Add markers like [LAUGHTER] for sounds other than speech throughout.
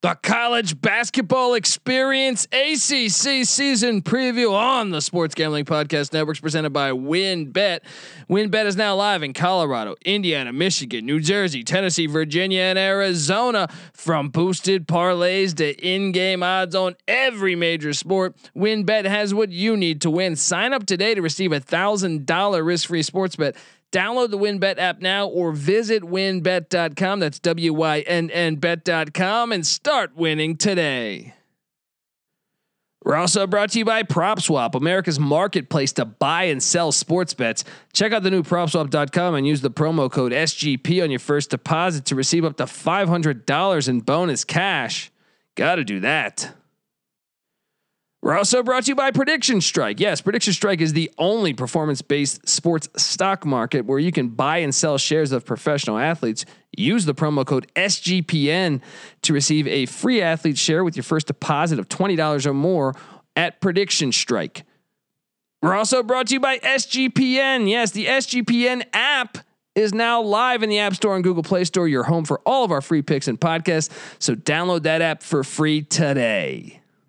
The college basketball experience ACC season preview on the Sports Gambling Podcast Networks presented by WynnBET. WynnBET is now live in Colorado, Indiana, Michigan, New Jersey, Tennessee, Virginia, and Arizona. From boosted parlays to in-game odds on every major sport, WynnBET has what you need to win. Sign up today to receive a thousand dollar risk-free sports bet Download the WynnBET app now or visit wynnbet.com. That's W Y N N bet.com and start winning today. We're also brought to you by PropSwap, America's marketplace to buy and sell sports bets. Check out the new PropSwap.com and use the promo code SGP on your first deposit to receive up to $500 in bonus cash. Got to do that. We're also brought to you by Prediction Strike. Yes, Prediction Strike is the only performance based sports stock market where you can buy and sell shares of professional athletes. Use the promo code SGPN to receive a free athlete share with your first deposit of $20 or more at Prediction Strike. We're also brought to you by SGPN. Yes, the SGPN app is now live in the App Store and Google Play Store, your home for all of our free picks and podcasts. So download that app for free today.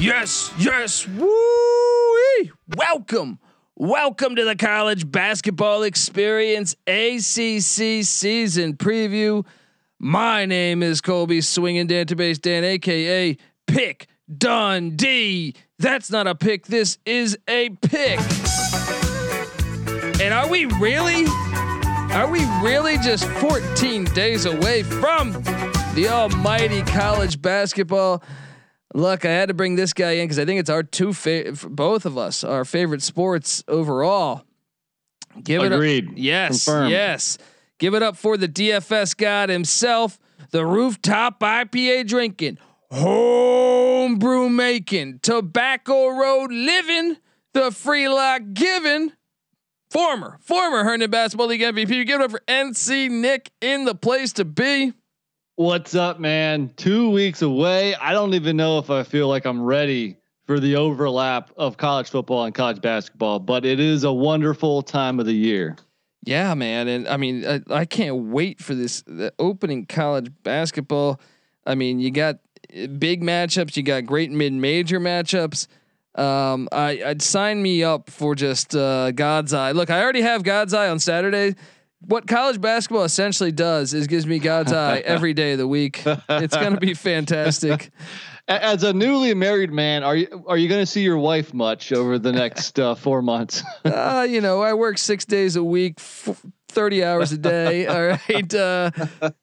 Yes, yes. Woo! Welcome. Welcome to the college basketball experience ACC season preview. My name is Colby Swinging Database Dan, aka Pick Dundee. That's not a pick. This is a pick. And are we really? Are we really just 14 days away from the almighty college basketball? Look, I had to bring this guy in because I think it's our two favorite, both of us, our favorite sports overall. Give Agreed. it up. Yes. Confirmed. Yes. Give it up for the DFS god himself, the rooftop IPA drinking, homebrew making, tobacco road living, the free lock giving. Former, former Herndon Basketball League MVP. Give it up for NC Nick in the place to be. What's up, man? Two weeks away. I don't even know if I feel like I'm ready for the overlap of college football and college basketball, but it is a wonderful time of the year. Yeah, man, and I mean, I, I can't wait for this the opening college basketball. I mean, you got uh, big matchups, you got great mid-major matchups. Um, I, I'd sign me up for just uh, God's eye. Look, I already have God's eye on Saturday what college basketball essentially does is gives me God's eye [LAUGHS] every day of the week. It's going to be fantastic. [LAUGHS] As a newly married man, are you are you going to see your wife much over the next uh, four months? [LAUGHS] uh, you know, I work six days a week, f- thirty hours a day. all right, uh,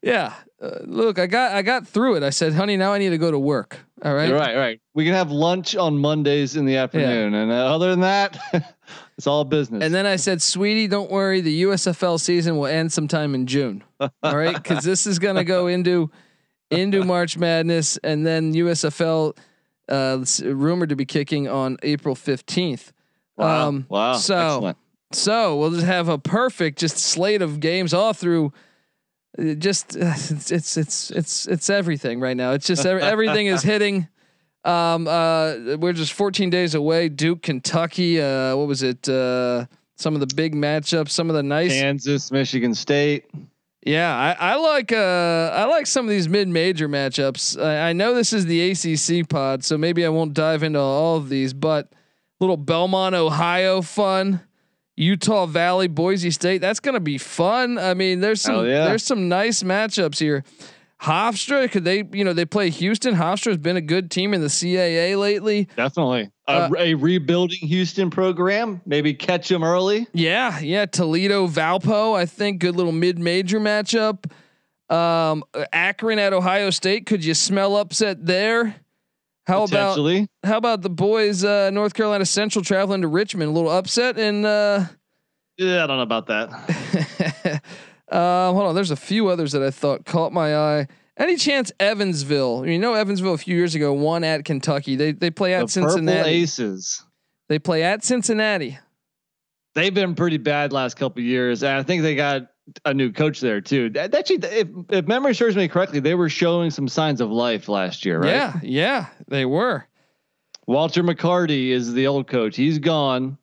yeah. Uh, look, I got I got through it. I said, "Honey, now I need to go to work." All right, right, right. We can have lunch on Mondays in the afternoon, yeah. and uh, other than that. It's all business. And then I said, "Sweetie, don't worry. The USFL season will end sometime in June. All right, because this is going to go into into March Madness, and then USFL uh, rumored to be kicking on April fifteenth. Wow! Um, wow! So Excellent. so we'll just have a perfect just slate of games all through. Uh, just uh, it's it's it's it's it's everything right now. It's just everything is hitting. Um, uh, we're just 14 days away. Duke, Kentucky. Uh, what was it? Uh, some of the big matchups. Some of the nice Kansas, Michigan State. Yeah, I, I like uh, I like some of these mid-major matchups. I, I, know this is the ACC pod, so maybe I won't dive into all of these, but little Belmont, Ohio fun. Utah Valley, Boise State. That's gonna be fun. I mean, there's some yeah. there's some nice matchups here. Hofstra, could they, you know, they play Houston. Hofstra has been a good team in the CAA lately. Definitely. Uh, a, a, rebuilding Houston program. Maybe catch them early. Yeah. Yeah. Toledo, Valpo, I think good little mid major matchup. Um, Akron at Ohio State. Could you smell upset there? How about how about the boys, uh, North Carolina Central traveling to Richmond? A little upset and, uh, yeah, I don't know about that. [LAUGHS] Uh, hold on, there's a few others that I thought caught my eye. Any chance Evansville? You know Evansville a few years ago won at Kentucky. They they play at the Cincinnati. Purple Aces. They play at Cincinnati. They've been pretty bad last couple years, and I think they got a new coach there too. Actually, if, if memory serves me correctly, they were showing some signs of life last year, right? Yeah, yeah, they were. Walter McCarty is the old coach. He's gone.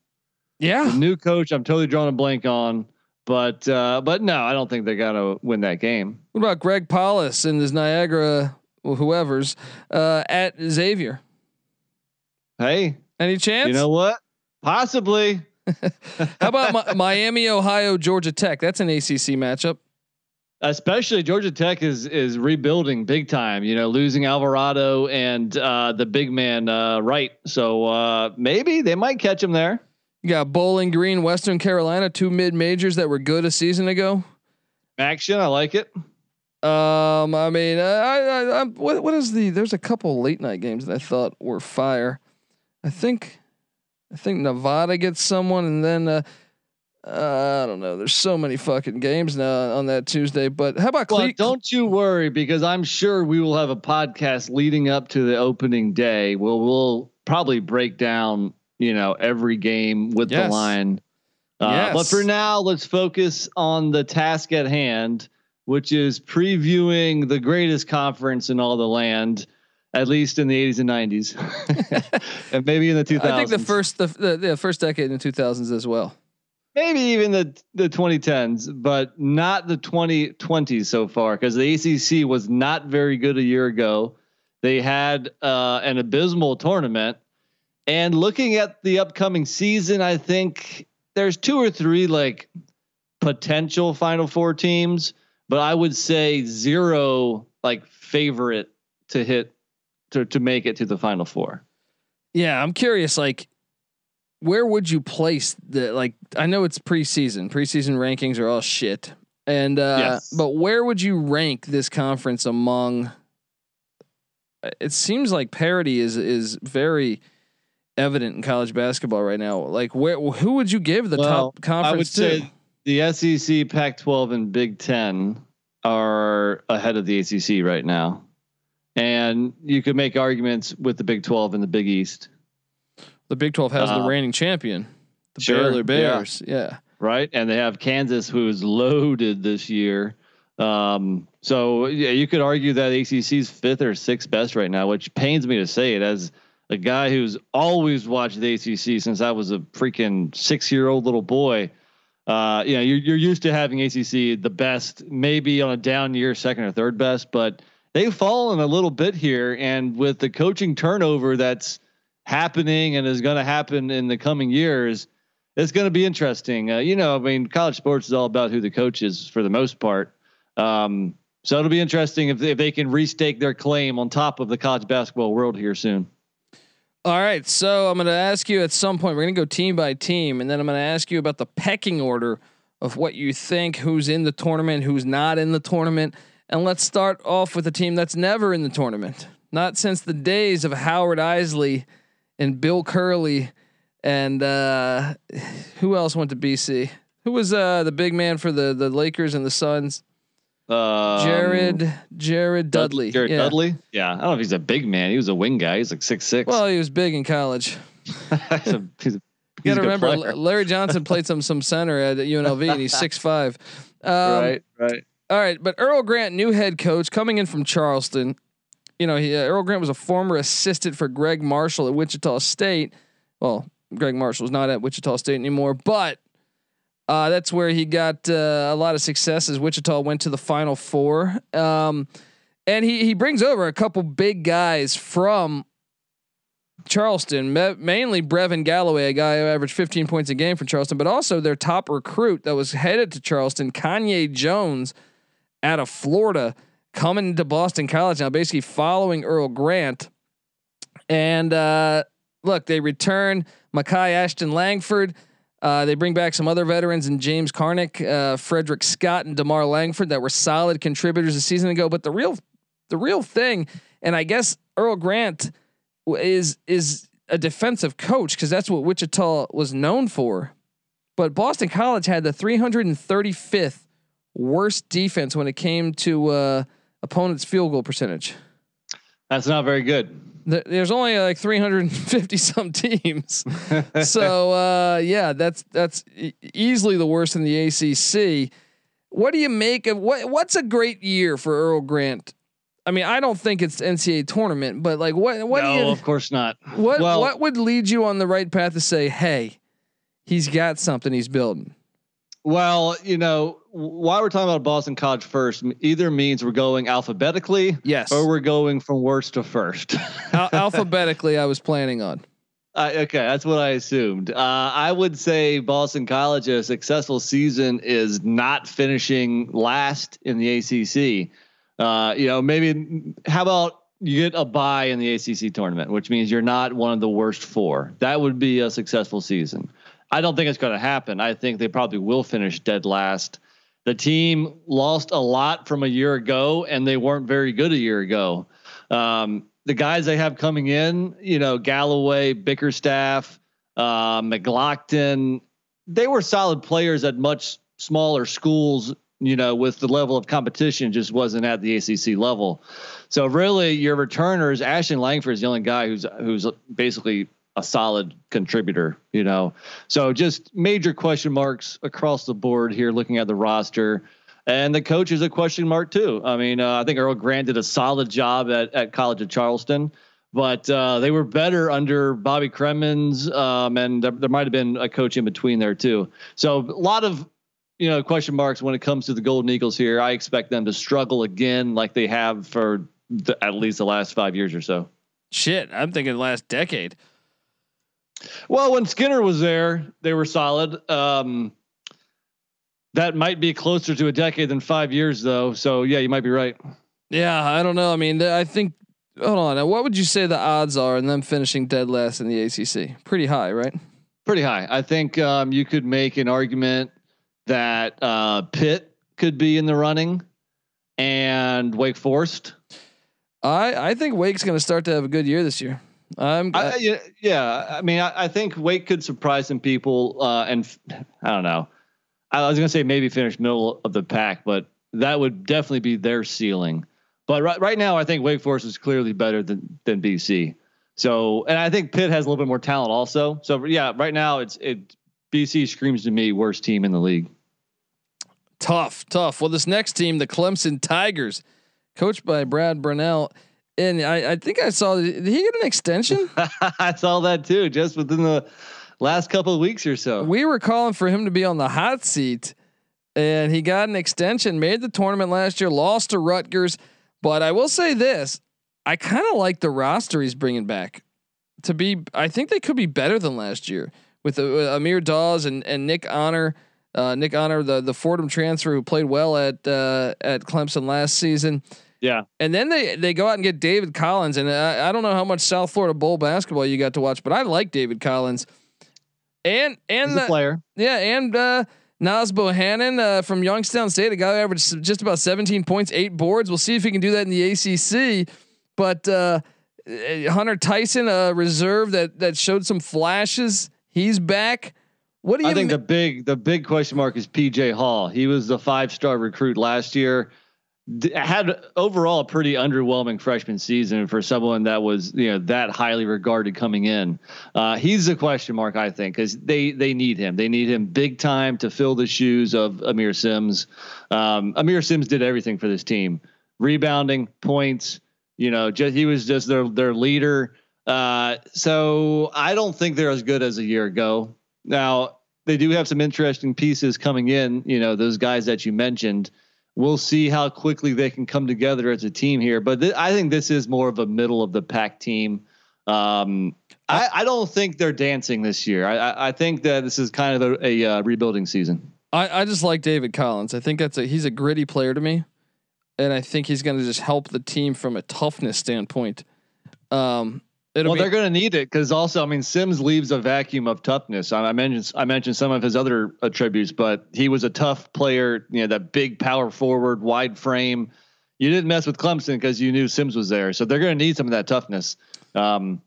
Yeah. The new coach, I'm totally drawing a blank on, but uh, but no, I don't think they're gonna win that game. What about Greg Paulus and his Niagara, whoever's uh, at Xavier? Hey, Any chance? you know what? Possibly. [LAUGHS] How about Mi- Miami, Ohio, Georgia Tech? That's an ACC matchup. Especially Georgia Tech is is rebuilding big time. You know, losing Alvarado and uh, the big man uh, Wright. So uh, maybe they might catch him there. You got Bowling Green, Western Carolina, two mid majors that were good a season ago. Action, I like it. Um, I mean, I, I, I'm, what, what is the? There's a couple late night games that I thought were fire. I think, I think Nevada gets someone, and then uh, uh, I don't know. There's so many fucking games now on that Tuesday. But how about Well, don't you worry because I'm sure we will have a podcast leading up to the opening day. We'll we'll probably break down you know every game with Yes. the line. Uh, Yes. But for now, let's focus on the task at hand, which is previewing the greatest conference in all the land, at least in the 80s and 90s, [LAUGHS] and maybe in the 2000s. I think the first the, the, the first decade in the 2000s as well. maybe even the the 2010s, but not the 2020s so far because the ACC was not very good a year ago. They had uh, an abysmal tournament, and looking at the upcoming season, I think there's two or three like potential Final Four teams, but I would say zero like favorite to hit to to make it to the Final Four. Yeah, I'm curious. Like, where would you place the? Like, I know it's preseason. Preseason rankings are all shit. And uh, Yes. but where would you rank this conference among? It seems like parity is is very evident in college basketball right now. Like, where who would you give the Well, top conference I would to? say the SEC, Pac-12, and Big Ten are ahead of the ACC right now, and you could make arguments with the Big 12 and the Big East, the Big Twelve has the uh, reigning champion, the sure, Baylor yeah. Bears. Yeah. right? And they have Kansas, who is loaded this year. Um, so yeah, you could argue that ACC's fifth or sixth best right now, which pains me to say it as a guy who's always watched the ACC since I was a freaking six-year-old little boy. Uh, you know, you're, you're used to having ACC the best, maybe on a down year, second or third best, but they've fallen a little bit here. And with the coaching turnover that's happening and is going to happen in the coming years, it's going to be interesting. Uh, you know, I mean, college sports is all about who the coach is for the most part. Um, so it'll be interesting if, if they can restake their claim on top of the college basketball world here soon. All right, so I'm going to ask you at some point. We're going to go team by team, and then I'm going to ask you about the pecking order of what you think, who's in the tournament, who's not in the tournament, and let's start off with a team that's never in the tournament, not since the days of Howard Eisley and Bill Curley, and uh, who else went to BC? Who was uh, the big man for the the Lakers and the Suns? Um, Jared Jared Dudley. Jared yeah. Dudley. Yeah, I don't know if he's a big man. He was a wing guy. He's like six six. Well, he was big in college. [LAUGHS] he's a, he's a, You got to remember, player. Larry Johnson [LAUGHS] played some some center at UNLV, and he's six five. [LAUGHS] Um, right, right. All right, but Earl Grant, new head coach, coming in from Charleston. You know, he, uh, Earl Grant was a former assistant for Gregg Marshall at Wichita State. Well, Gregg Marshall's not at Wichita State anymore, but uh, that's where he got uh, a lot of successes. Wichita went to the Final Four, um, and he he brings over a couple big guys from Charleston, ma- mainly Brevin Galloway, a guy who averaged 15 points a game for Charleston, but also their top recruit that was headed to Charleston, Kanye Jones, out of Florida, coming to Boston College now, basically following Earl Grant. And uh, look, they return Makai Ashton Langford. Uh, they bring back some other veterans and James Karnik, uh, Frederick Scott, and DeMarr Langford that were solid contributors a season ago. But the real, the real thing, and I guess Earl Grant is is a defensive coach because that's what Wichita was known for. But Boston College had the 335th worst defense when it came to uh, opponents' field goal percentage. That's not very good. There's only like 350 some [LAUGHS] teams, so uh, yeah, that's that's easily the worst in the ACC. What do you make of what? What's a great year for Earl Grant? I mean, I don't think it's NCAA tournament, but like, what? What? No, do you, of course not. What? Well, what would lead you on the right path to say, "Hey, he's got something he's building"? Well, you know, why we're talking about Boston College first either means we're going alphabetically, yes, or we're going from worst to first. Al- [LAUGHS] alphabetically, I was planning on. Uh, okay, that's what I assumed. Uh, I would say Boston College a successful season is not finishing last in the ACC. Uh, you know, maybe how about you get a bye in the ACC tournament, which means you're not one of the worst four. That would be a successful season. I don't think it's going to happen. I think they probably will finish dead last. The team lost a lot from a year ago, and they weren't very good a year ago. Um, the guys they have coming in, you know, Galloway, Bickerstaff, uh, McGlockton, they were solid players at much smaller schools. You know, with the level of competition, just wasn't at the ACC level. So really, your returners, Ashton Langford is the only guy who's who's basically a solid contributor, you know. So just major question marks across the board here looking at the roster. And the coach is a question mark too. I mean, uh, I think Earl Grant did a solid job at, at College of Charleston, but uh, they were better under Bobby Cremins, um, and there, there might have been a coach in between there too. So a lot of you know question marks when it comes to the Golden Eagles here. I expect them to struggle again, like they have for the, at least the last five years or so. Shit, I'm thinking last decade. Well, when Skinner was there, they were solid. Um, that might be closer to a decade than five years, though. So yeah, you might be right. Yeah, I don't know. I mean, I think. Hold on. What would you say the odds are in them finishing dead last in the ACC? Pretty high, right? Pretty high. I think um, you could make an argument that uh, Pitt could be in the running, and Wake Forest. I I think Wake's going to start to have a good year this year. I'm I, yeah, yeah. I mean, I, I, think Wake could surprise some people, uh, and I don't know. I was gonna say maybe finish middle of the pack, but that would definitely be their ceiling. But right right now, I think Wake Forest is clearly better than than BC. So, and I think Pitt has a little bit more talent also. So yeah, right now it's it BC screams to me worst team in the league. Tough, tough. Well, this next team, the Clemson Tigers, coached by Brad Brownell and I, I think I saw. Did he get an extension? [LAUGHS] I saw that too, just within the last couple of weeks or so. We were calling for him to be on the hot seat, and he got an extension. Made the tournament last year, lost to Rutgers. But I will say this: I kind of like the roster he's bringing back. To be, I think they could be better than last year with, uh, Amir Dawes and and Nick Honor. Uh, Nick Honor, the the Fordham transfer who played well at uh, at Clemson last season. Yeah. And then they they go out and get David Collins, and I, I don't know how much South Florida Bowl basketball you got to watch, but I like David Collins. And and He's the player, yeah, and uh, Naz Bohannon uh, from Youngstown State, a guy who averaged just about 17 points, eight boards. We'll see if he can do that in the ACC. But uh, Hunter Tyson, a reserve that that showed some flashes, he's back. What do you? I think ma- the big the big question mark is PJ Hall. He was the five star recruit last year had overall a pretty underwhelming freshman season for someone that was you know that highly regarded coming in. Uh, he's a question mark, I think, because they they need him. They need him big time to fill the shoes of Aamir Simms. Um, Aamir Simms did everything for this team: rebounding, points. You know, just he was just their their leader. Uh, so I don't think they're as good as a year ago. Now they do have some interesting pieces coming in. You know, those guys that you mentioned we'll see how quickly they can come together as a team here. But th- I think this is more of a middle of the pack team. Um, I, I, don't think they're dancing this year. I, I think that this is kind of a, a uh, rebuilding season. I, I just like David Collins. I think that's a he's a gritty player to me, and I think he's going to just help the team from a toughness standpoint. Um, It'll well, be, they're going to need it because also, I mean, Simms leaves a vacuum of toughness. I, I, mentioned I mentioned some of his other attributes, but he was a tough player. You know, that big power forward, wide frame. You didn't mess with Clemson because you knew Simms was there, so they're going to need some of that toughness. Um,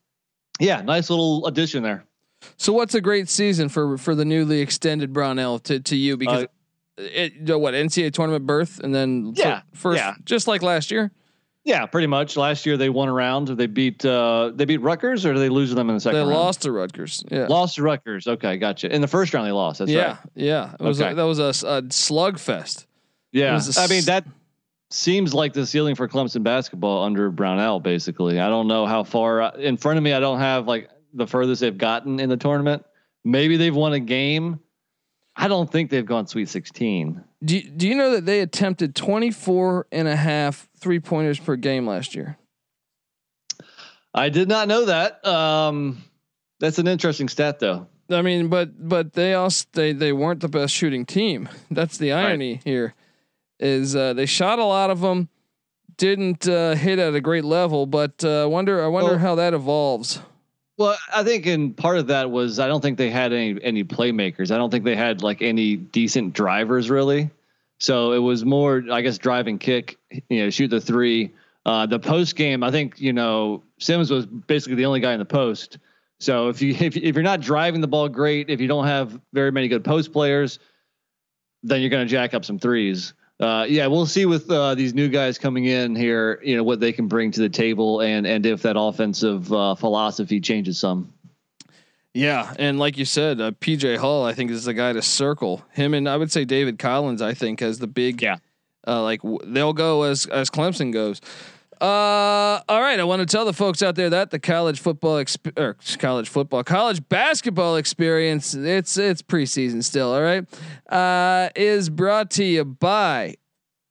yeah, nice little addition there. So, what's a great season for for the newly extended Brownell to to you? Because uh, it, what NCAA tournament berth, and then fir- Yeah, first, yeah. just like last year. Yeah, pretty much. Last year they won a round. They beat uh they beat Rutgers or did they lose them in the second They round? lost to Rutgers. Yeah, Lost to Rutgers. Okay, gotcha. In the first round they lost. That's yeah, right. yeah. It was Okay. a, that was a, a slugfest. Yeah. a I mean that seems like the ceiling for Clemson basketball under Brownell basically. I don't know how far uh, in front of me I don't have like the furthest they've gotten in the tournament. Maybe they've won a game. I don't think they've gone Sweet 16. Do you, do you know that they attempted 24 and a half three pointers per game last year? I did not know that. Um that's an interesting stat though. I mean, but but they also they they weren't the best shooting team. That's the irony here. Is uh, they shot a lot of them, didn't uh, hit at a great level, but uh, I wonder I wonder Well- how that evolves. Well, I think in part of that was I don't think they had any any playmakers. I don't think they had like any decent drivers really. So it was more, I guess, drive and kick. You know, shoot the three. Uh, the post game, I think you know Simms was basically the only guy in the post. So if you [LAUGHS] if, if you're not driving the ball great, if you don't have very many good post players, then you're going to jack up some threes. Uh, yeah, we'll see with uh, these new guys coming in here, you know, what they can bring to the table and and if that offensive uh, philosophy changes some. Yeah, and like you said, uh, PJ Hall I think is the guy to circle him, and I would say David Collins I think as the big Yeah. Uh, like w- they'll go as as Clemson goes. Uh, all right. I want to tell the folks out there that the college football exp- or college football, college basketball experience. It's it's preseason still. All right. Uh, is brought to you by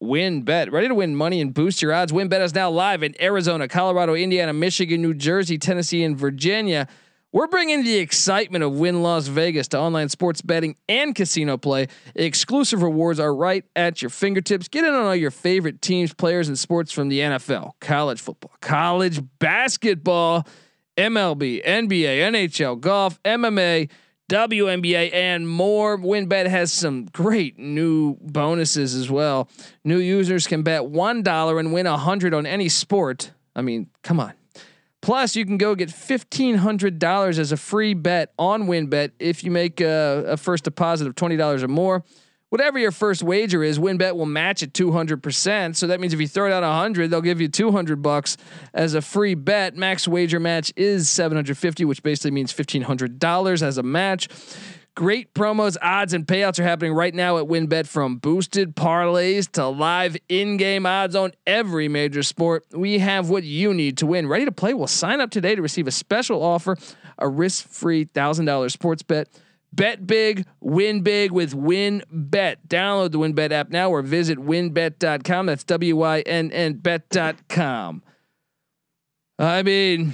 WynnBET. Ready to win money and boost your odds? WynnBET is now live in Arizona, Colorado, Indiana, Michigan, New Jersey, Tennessee, and Virginia. We're bringing the excitement of Wynn Las Vegas to online sports betting and casino play. Exclusive rewards are right at your fingertips. Get in on all your favorite teams, players, and sports from the NFL, college football, college basketball, MLB, NBA, NHL, golf, MMA, WNBA, and more. WynnBET has some great new bonuses as well. New users can bet $1 and win 100 on any sport. I mean, come on. Plus, you can go get fifteen hundred dollars as a free bet on WynnBET if you make a, a first deposit of twenty dollars or more. Whatever your first wager is, WynnBET will match it two hundred percent. So that means if you throw down a hundred, they'll give you two hundred bucks as a free bet. Max wager match is seven hundred fifty, which basically means fifteen hundred dollars as a match. Great promos, odds, and payouts are happening right now at WynnBET from boosted parlays to live in-game odds on every major sport. We have what you need to win. Ready to play? Well, sign up today to receive a special offer, a risk-free $1,000 sports bet. Bet big, win big with WynnBET. Download the WynnBET app now or visit wynnbet.com. That's W Y N N bet.com. I mean,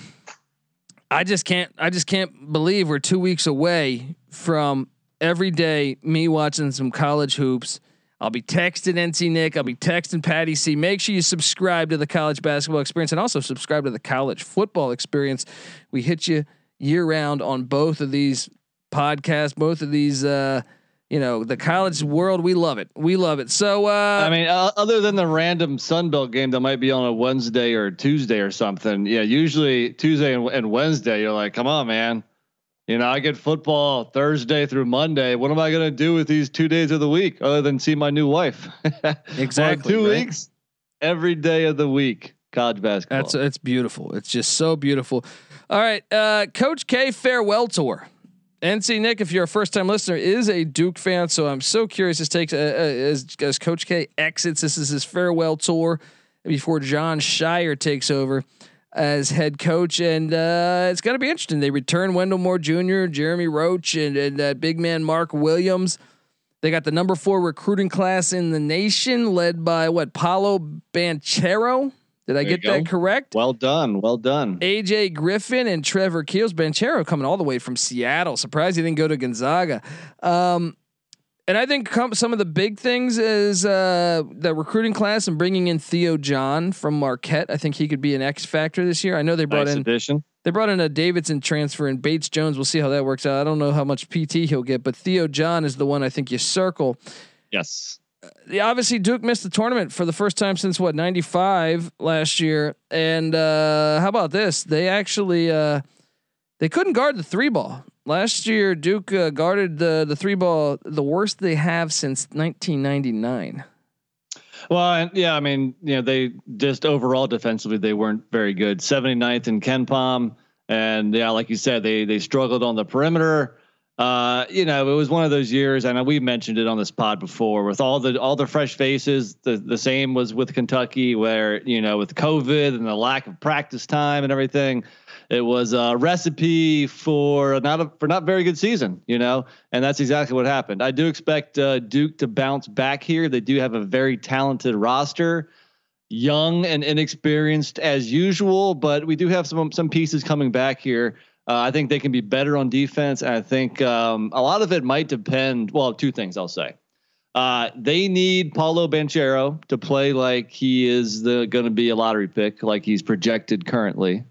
I just can't I just can't believe we're 2 weeks away from every day me watching some college hoops. I'll be texting NC Nick, I'll be texting Patty C. Make sure you subscribe to the college basketball experience and also subscribe to the college football experience. We hit you year round on both of these podcasts, both of these uh you know, the college world, we love it. We love it. So uh I mean, uh, other than the random Sunbelt game that might be on a Wednesday or Tuesday or something, yeah, usually Tuesday and, and Wednesday, you're like, come on, man. You know, I get football Thursday through Monday. What am I going to do with these two days of the week other than see my new wife? [LAUGHS] Exactly, two right? weeks, every day of the week, college basketball. That's it's beautiful. It's just so beautiful. All right, uh, Coach K farewell tour. NC Nick, if you're a first time listener, is a Duke fan, so I'm so curious as takes uh, uh, as, as Coach K exits. This is his farewell tour before Jon Scheyer takes over as head coach, and uh, it's going to be interesting. They return Wendell Moore Jr., Jeremy Roach, and and uh, big man Mark Williams. They got the number four recruiting class in the nation, led by what Paolo Banchero. Did I There get that correct? well done. Well done. AJ Griffin and Trevor Keels. Banchero coming all the way from Seattle. Surprised he didn't go to Gonzaga. Um, and I think com- some of the big things is uh, the recruiting class and bringing in Theo John from Marquette. I think he could be an X factor this year. I know they brought Nice in addition. they brought in a Davidson transfer and Bates Jones. We'll see how that works out. I don't know how much PT he'll get, but Theo John is the one I think you circle. Yes. Yeah, obviously Duke missed the tournament for the first time since what 95 last year. And uh how about this? They actually uh they couldn't guard the three ball. Last year Duke uh, guarded the the three ball the worst they have since 1999. Well, yeah, I mean, you know, they just overall defensively they weren't very good. 79th in KenPom, and yeah, like you said, they they struggled on the perimeter. Uh, you know, it was one of those years, and we mentioned it on this pod before, with all the all the fresh faces. The the same was with Kentucky, where you know, with COVID and the lack of practice time and everything, it was a recipe for not a for not very good season. You know, and that's exactly what happened. I do expect uh, Duke to bounce back here. They do have a very talented roster young and inexperienced as usual, but we do have some some pieces coming back here uh, I think they can be better on defense. And I think um, a lot of it might depend. Well, two things I'll say. Uh, they need Paolo Banchero to play like he is going to be a lottery pick, like he's projected currently.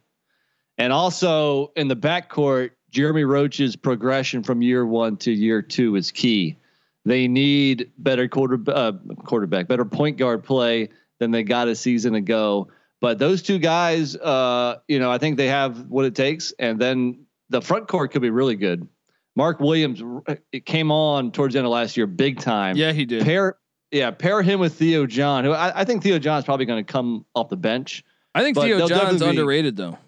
And also in the backcourt, Jeremy Roach's progression from year one to year two is key. They need better quarter uh, quarterback, better point guard play than they got a season ago. But those two guys, uh, you know, I think they have what it takes, and then the front court could be really good. Mark Williams, it came on towards the end of last year, big time. Yeah, he did. Pair, yeah, pair him with Theo John, who I, I think Theo John is probably going to come off the bench. I think Theo John's underrated though.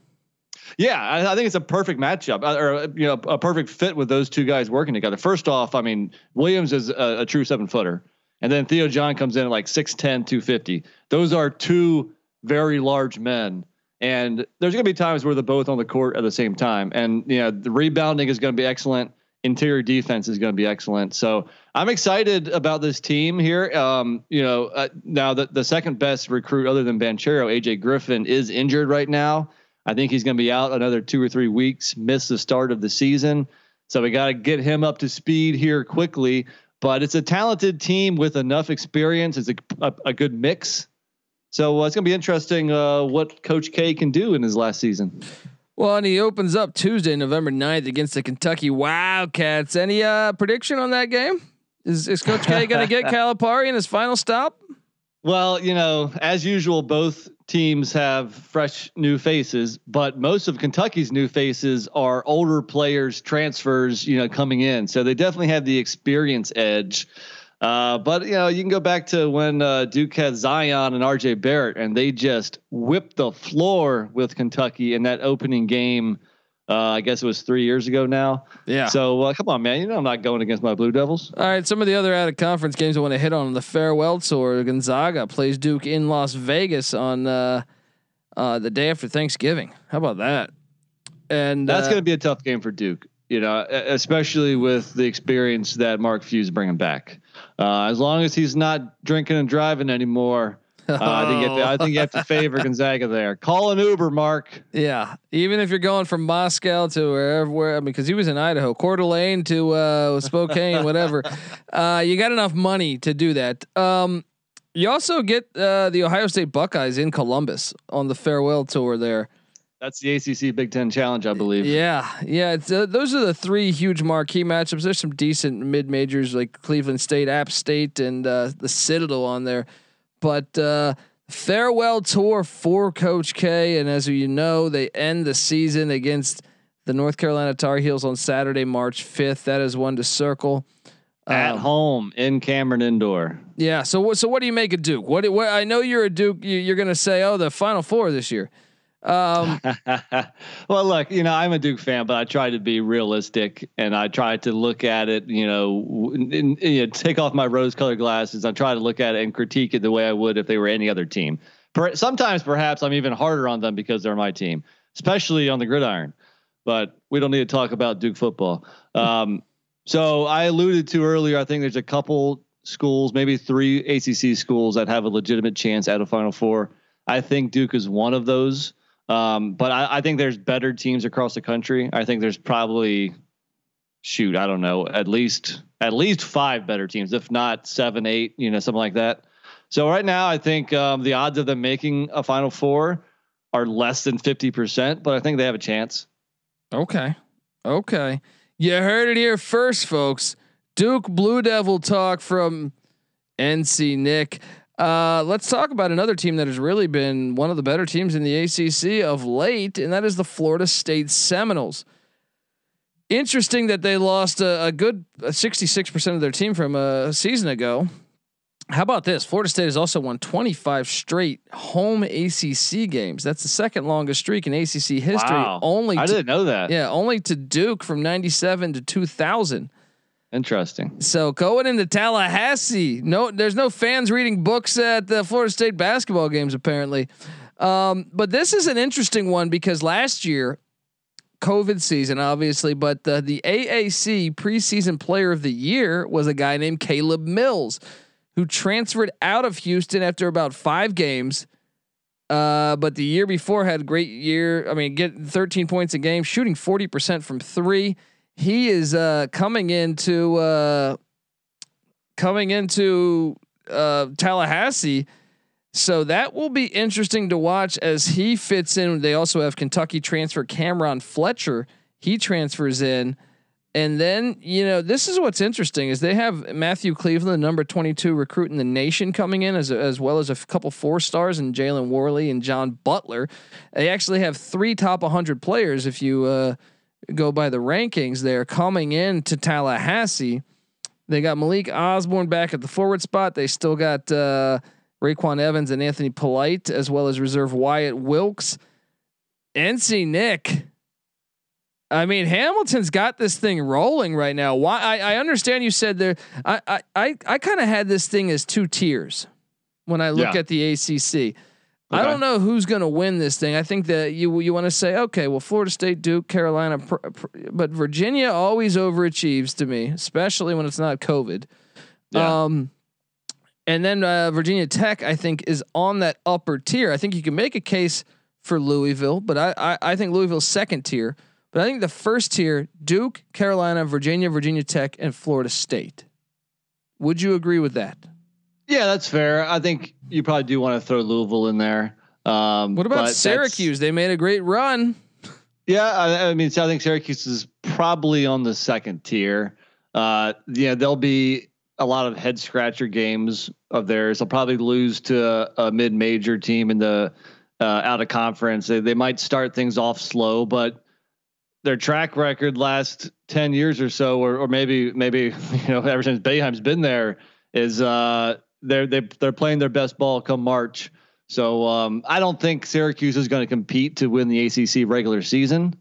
Yeah, I, I, think it's a perfect matchup, uh, or you know, a perfect fit with those two guys working together. First off, I mean, Williams is a, a true seven footer, and then Theo John comes in at like 6'10", 250. Those are two very large men. And there's going to be times where they're both on the court at the same time. And, you know, the rebounding is going to be excellent. Interior defense is going to be excellent. So I'm excited about this team here. Um, you know, uh, now the, the second best recruit other than Banchero, AJ Griffin, is injured right now. I think he's going to be out another two or three weeks, miss the start of the season. So we got to get him up to speed here quickly. But it's a talented team with enough experience. It's a, a, a good mix so uh, it's going to be interesting uh, what Coach K can do in his last season. Well, and he opens up Tuesday, November 9th against the Kentucky Wildcats. Any uh, prediction on that game? Is, is Coach K going to get [LAUGHS] Calipari in his final stop? Well, you know, as usual, both teams have fresh new faces, but most of Kentucky's new faces are older players, transfers, you know, coming in. So they definitely have the experience edge. Uh, but you know, you can go back to when uh, Duke had Zion and RJ Barrett, and they just whipped the floor with Kentucky in that opening game. Uh, I guess it was three years ago now. Yeah. So uh, come on, man. You know I'm not going against my Blue Devils. All right. Some of the other out of conference games I want to hit on the farewell tour. Gonzaga plays Duke in Las Vegas on uh, uh, the day after Thanksgiving. How about that? And that's going to be a tough game for Duke. You know, especially with the experience that Mark Few is bringing back. Uh, as long as he's not drinking and driving anymore, uh, I think have to, I think you have to favor Gonzaga there. Call an Uber, Mark. Yeah, even if you're going from Moscow to wherever, where, I mean, because he was in Idaho, Coeur d'Alene to uh, Spokane, [LAUGHS] whatever. Uh, you got enough money to do that. Um, you also get uh, the Ohio State Buckeyes in Columbus on the farewell tour there. That's the ACC Big Ten Challenge, I believe. Yeah, yeah. Uh, those are the three huge marquee matchups. There's some decent mid majors like Cleveland State, App State, and uh, the Citadel on there. But uh, farewell tour for Coach K, and as you know, they end the season against the North Carolina Tar Heels on Saturday, March 5th. That is one to circle. At um, home in Cameron Indoor. Yeah. So what? So what do you make of Duke? What? what I know you're a Duke. You, are going to say, oh, the Final Four this year. Um, [LAUGHS] well, look, you know, I'm a Duke fan, but I try to be realistic and I try to look at it, you know, you know take off my rose colored glasses. I try to look at it and critique it the way I would if they were any other team. Sometimes, perhaps, I'm even harder on them because they're my team, especially on the gridiron. But we don't need to talk about Duke football. Um, so I alluded to earlier, I think there's a couple schools, maybe three ACC schools that have a legitimate chance at a Final Four. I think Duke is one of those. Um, but I, I, think there's better teams across the country. I think there's probably shoot, I don't know, at least at least five better teams, if not seven, eight, you know, something like that. So right now, I think um, the odds of them making a Final Four are less than fifty percent, but I think they have a chance. Okay, okay, you heard it here first, folks. Duke Blue Devil talk from NC Nick. Uh, let's talk about another team that has really been one of the better teams in the ACC of late, and that is the Florida State Seminoles. Interesting that they lost a, a good sixty six percent of their team from a season ago. How about this? Florida State has also won 25 straight home ACC games. That's the second longest streak in ACC history. Wow. Only I to, didn't know that. yeah, only to Duke from 97 to 2000. Interesting. So going into Tallahassee, no, there's no fans reading books at the Florida State basketball games apparently. Um, but this is an interesting one because last year, COVID season, obviously, but the, the AAC preseason player of the year was a guy named Caleb Mills, who transferred out of Houston after about five games. Uh, but the year before had a great year. I mean, get 13 points a game, shooting 40% from three. He is uh, coming into uh, coming into uh, Tallahassee. So that will be interesting to watch as he fits in. They also have Kentucky transfer Cameron Fletcher. He transfers in. And then, you know, this is what's interesting is they have Matthew Cleveland, number 22 recruit in the nation coming in as, as well as a couple four stars and Jalen Warley and John Butler. They actually have three top 100 players. If you, uh, go by the rankings, they're coming in to Tallahassee. They got Malik Osborne back at the forward spot. They still got, uh, RayQuan Evans and Anthony Polite, as well as reserve Wyatt Wilkes. NC Nick. I mean, Hamilton's got this thing rolling right now. Why? I, I understand you said there. I I I, I kind of had this thing as two tiers when I look Yeah. at the ACC. I don't know who's going to win this thing. I think that you you want to say, okay, well, Florida State, Duke, Carolina, pr- pr- but Virginia always overachieves to me, especially when it's not COVID. Yeah. Um, and then uh, Virginia Tech, I think, is on that upper tier. I think you can make a case for Louisville, but I, I, I think Louisville's second tier. But I think the first tier: Duke, Carolina, Virginia, Virginia Tech, and Florida State. Would you agree with that? Yeah, that's fair. I think you probably do want to throw Louisville in there. Um, What about Syracuse? They made a great run. Yeah, I, I mean, so I think Syracuse is probably on the second tier. Uh, yeah, there'll be a lot of head scratcher games of theirs. They'll probably lose to a, a mid major team in the uh, out of conference. They, they might start things off slow, but their track record last ten years or so, or, or maybe maybe [LAUGHS] you know ever since Boeheim's been there, is uh, they're they, they're playing their best ball come March. So um, I don't think Syracuse is going to compete to win the ACC regular season.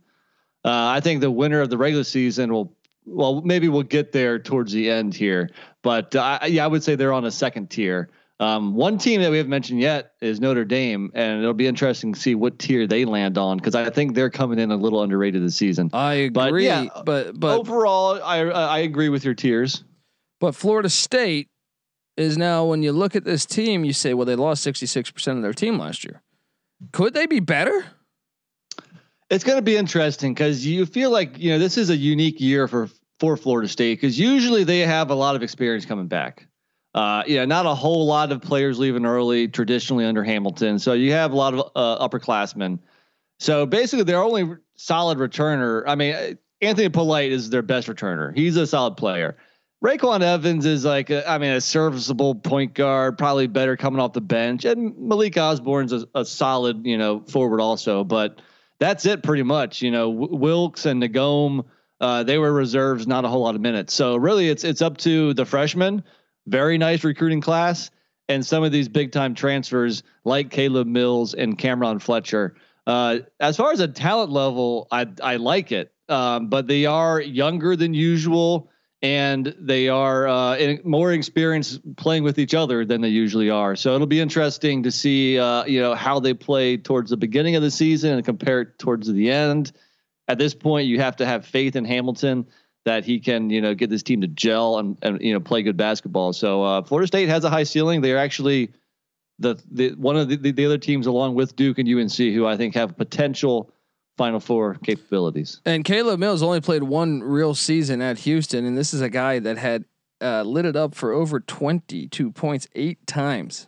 Uh, I think the winner of the regular season will, well, maybe we'll get there towards the end here. But uh, I- yeah, I would say they're on a second tier. Um, one team that we haven't mentioned yet is Notre Dame, and it'll be interesting to see what tier they land on because I think they're coming in a little underrated this season. I agree, But, yeah, but but Overall, I I agree with your tiers. But Florida State is now, when you look at this team, you say, well, they lost 66% of their team last year. Could they be better? It's going to be interesting because you feel like you know this is a unique year for for Florida State because usually they have a lot of experience coming back. Uh, yeah, not a whole lot of players leaving early traditionally under Hamilton, so you have a lot of uh, upperclassmen. So basically, their only solid returner. I mean, Anthony Polite is their best returner. He's a solid player. RayQuan Evans is like, a, I mean, a serviceable point guard, probably better coming off the bench, and Malik Osborne's a, a solid, you know, forward also. But that's it pretty much. You know, Wilkes and Nagome, uh, they were reserves, not a whole lot of minutes. So really, it's it's up to the freshmen. Very nice recruiting class, and some of these big time transfers like Caleb Mills and Cameron Fletcher. Uh, as far as a talent level, I I like it, um, but they are younger than usual. And they are uh, more experienced playing with each other than they usually are. So it'll be interesting to see, uh, you know, how they play towards the beginning of the season and compare it towards the end. At this point, you have to have faith in Hamilton that he can, you know, get this team to gel and, and you know play good basketball. So uh, Florida State has a high ceiling. They are actually the the one of the, the other teams along with Duke and UNC who I think have potential Final Four capabilities. And Caleb Mills only played one real season at Houston, and this is a guy that had uh, lit it up for over 22 points eight times.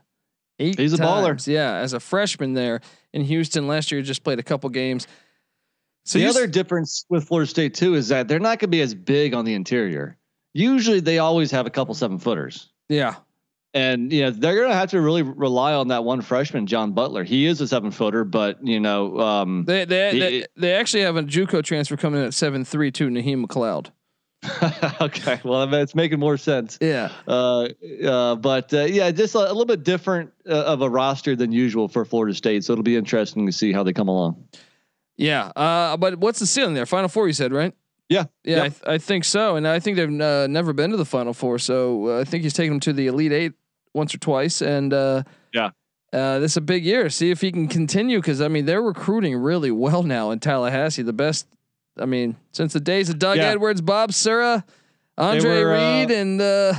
Eight He's a baller. Yeah, as a freshman there in Houston last year, just played a couple games. So the other s- difference with Florida State too is that they're not going to be as big on the interior. Usually, they always have a couple seven footers. yeah, and you know they're going to have to really rely on that one freshman, John Butler. He is a seven footer, but you know um, they they, he, they they actually have a JUCO transfer coming in at seven three two, Naheem McLeod. [LAUGHS] okay, well, I mean, it's making more sense. Yeah. Uh, uh, but uh, yeah, just a, a, little bit different uh, of a roster than usual for Florida State. So it'll be interesting to see how they come along. Yeah. Uh, but what's the ceiling there? Final four, you said, right? Yeah. Yeah, yep. I, th- I, think so. And I think they've uh, never been to the Final Four. So I think he's taken them to the Elite Eight once or twice. And yeah. this is a big year. See if he can continue because I mean they're recruiting really well now in Tallahassee. The best I mean, since the days of Doug yeah. Edwards, Bob Sura, Andre were, Reed, uh, and uh,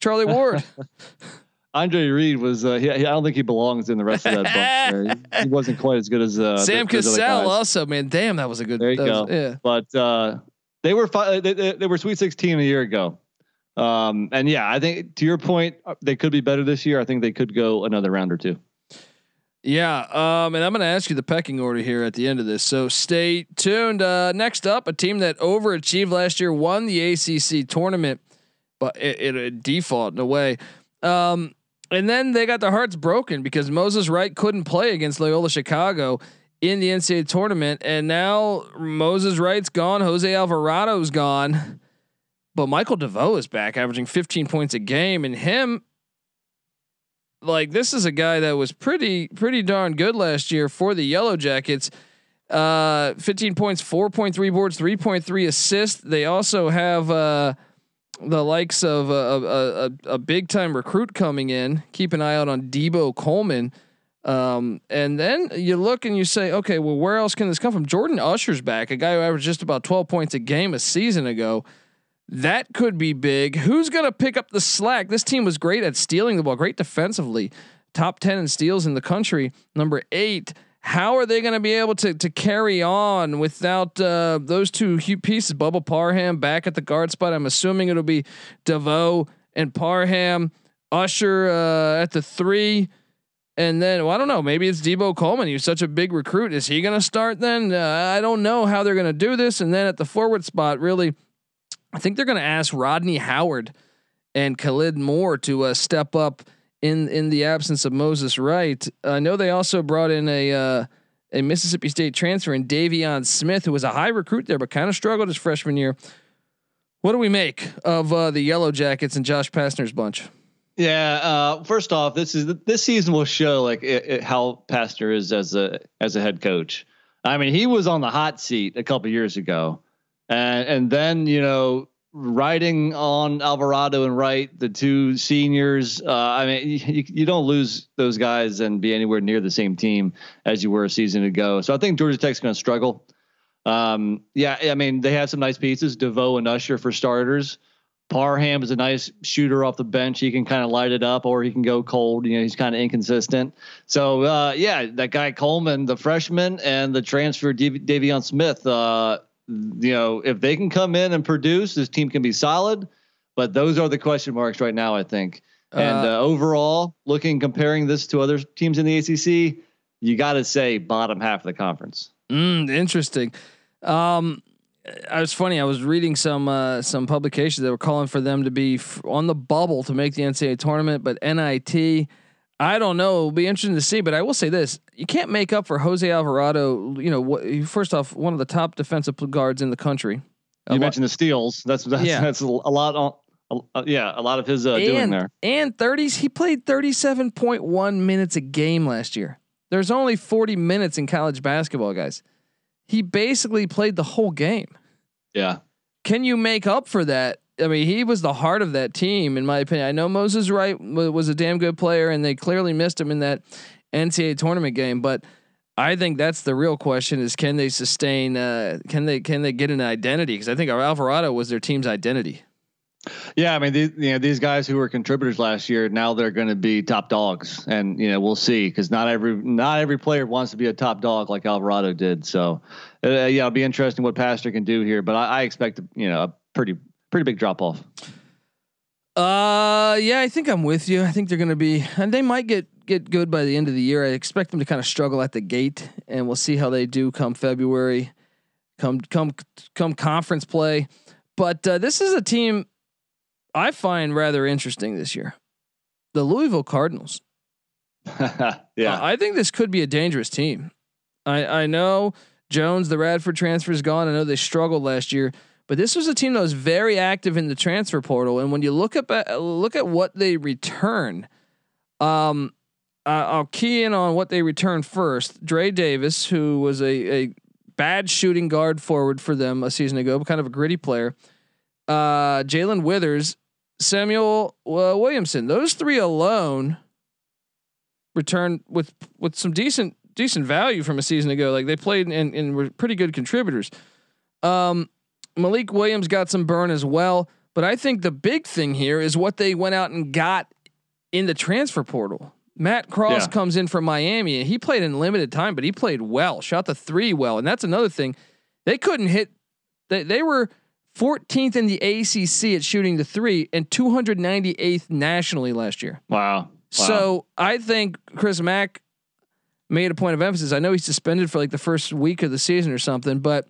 Charlie Ward. [LAUGHS] [LAUGHS] Andre Reed was. Uh, he, I don't think he belongs in the rest of that bunch. [LAUGHS] he, he, wasn't quite as good as uh, Sam Cassell. Also, man, damn, that was a good. There you go. Was, yeah, but uh, they were fi- they, they, they, were Sweet Sixteen a year ago. Um, and yeah, I think to your point, uh, they could be better this year. I think they could go another round or two. Yeah, um, and I'm going to ask you the pecking order here at the end of this. So stay tuned. Uh, next up, a team that overachieved last year won the ACC tournament, but it, it, it default in a way. Um, and then they got their hearts broken because Moses Wright couldn't play against Loyola Chicago in the NCAA tournament, and now Moses Wright's gone, Jose Alvarado's gone, but Michael DeVoe is back, averaging 15 points a game, and him like this is a guy that was pretty pretty darn good last year for the Yellow Jackets. Uh, 15 points, 4.3 boards, 3.3 assists. They also have uh, the likes of a, a, a, a big time recruit coming in. Keep an eye out on Deebo Coleman. Um, and then you look and you say, okay, well, where else can this come from? Jordan Usher's back, a guy who averaged just about 12 points a game a season ago. That could be big. Who's going to pick up the slack? This team was great at stealing the ball, great defensively, top 10 in steals in the country. Number eight. How are they going to be able to to carry on without uh, those two pieces? Bubba Parham back at the guard spot. I'm assuming it'll be DeVoe and Parham. Usher uh, at the three. And then, well, I don't know. Maybe it's Deebo Coleman. He's such a big recruit. Is he going to start then? Uh, I don't know how they're going to do this. And then at the forward spot, really, I think they're going to ask Rodney Howard and Khalid Moore to uh, step up in in the absence of Moses Wright. I know they also brought in a uh, a Mississippi State transfer in Deivon Smith, who was a high recruit there, but kind of struggled his freshman year. What do we make of uh, the Yellow Jackets and Josh Pastner's bunch? Yeah, uh, first off, this is this season will show like it, it, how Pastner is as a as a head coach. I mean, he was on the hot seat a couple years ago and and then you know riding on Alvarado and Wright, the two seniors. Uh, I mean, you, you don't lose those guys and be anywhere near the same team as you were a season ago. So I think Georgia Tech's going to struggle. Um, yeah, I mean, they have some nice pieces, DeVoe and Usher for starters. Parham is a nice shooter off the bench. He can kind of light it up, or he can go cold. You know, he's kind of inconsistent. So, uh, yeah, that guy Coleman, the freshman, and the transfer Deivon Smith. Uh, you know, if they can come in and produce, this team can be solid. But those are the question marks right now, I think. And uh, uh, overall, looking comparing this to other teams in the ACC, you got to say bottom half of the conference. Mm, interesting. Um, I was funny. I was reading some uh, some publications that were calling for them to be f- on the bubble to make the NCAA tournament, but NIT I don't know. It'll be interesting to see, but I will say this: you can't make up for Jose Alvarado. You know, first off, one of the top defensive guards in the country. You a mentioned the steals. That's that's yeah. that's a lot on. Uh, yeah, a lot of his uh, and, doing there. And thirties, he played thirty-seven point one minutes a game last year. There's only forty minutes in college basketball, guys. He basically played the whole game. Yeah. Can you make up for that I mean, he was the heart of that team, in my opinion. I know Moses Wright was a damn good player, and they clearly missed him in that NCAA tournament game. But I think that's the real question: is can they sustain? Uh, can they can they get an identity? Because I think Alvarado was their team's identity. Yeah, I mean, these, you know, these guys who were contributors last year, now they're going to be top dogs, and you know, we'll see because not every not every player wants to be a top dog like Alvarado did. So, uh, yeah, it'll be interesting what Pastner can do here, but I, I expect you know a pretty pretty big drop off. Uh, yeah, I think I'm with you. I think they're going to be, and they might get get good by the end of the year. I expect them to kind of struggle at the gate, and we'll see how they do come February, come come come conference play. But uh, this is a team I find rather interesting this year. the Louisville Cardinals. [LAUGHS] yeah, uh, I think this could be a dangerous team. I I know Jones, the Radford transfer is gone. I know they struggled last year, but this was a team that was very active in the transfer portal. And when you look at look at what they return, um, I'll key in on what they returned first. Dre Davis, who was a, a bad shooting guard forward for them a season ago, kind of a gritty player. Uh, Jalen Withers, Samuel uh, Williamson. Those three alone returned with with some decent decent value from a season ago. Like they played and, and were pretty good contributors. Um, Malik Williams got some burn as well, but I think the big thing here is what they went out and got in the transfer portal. Matt Cross yeah. comes in from Miami and he played in limited time, but he played well, shot the three well. And that's another thing. They couldn't hit, they, they were 14th in the ACC at shooting the three and 298th nationally last year. Wow. wow. So I think Chris Mack made a point of emphasis. I know he's suspended for like the first week of the season or something, but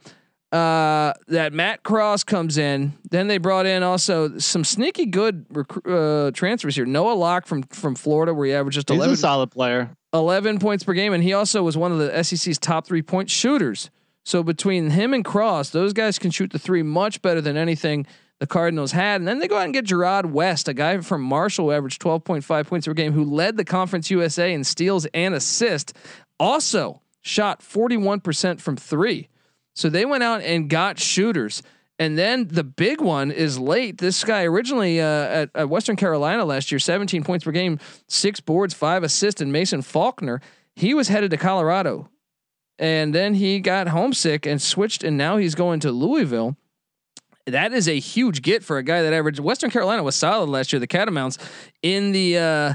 uh, that Matt Cross comes in. Then they brought in also some sneaky good rec- uh, transfers here. Noah Locke from from Florida, where he averaged just eleven. He's a solid player. Eleven points per game, and he also was one of the SEC's top three point shooters. So between him and Cross, those guys can shoot the three much better than anything the Cardinals had. And then they go out and get Jarrod West, a guy from Marshall who averaged 12.5 points per game, who led the Conference USA in steals and assists. Also shot 41% from three. So they went out and got shooters. And then the big one is late. This guy originally uh, at, at, Western Carolina last year, 17 points per game, six boards, five assists, and Mason Faulkner. He was headed to Colorado, and then he got homesick and switched, and now he's going to Louisville. That is a huge get for a guy that averaged. Western Carolina was solid last year. The Catamounts in the uh,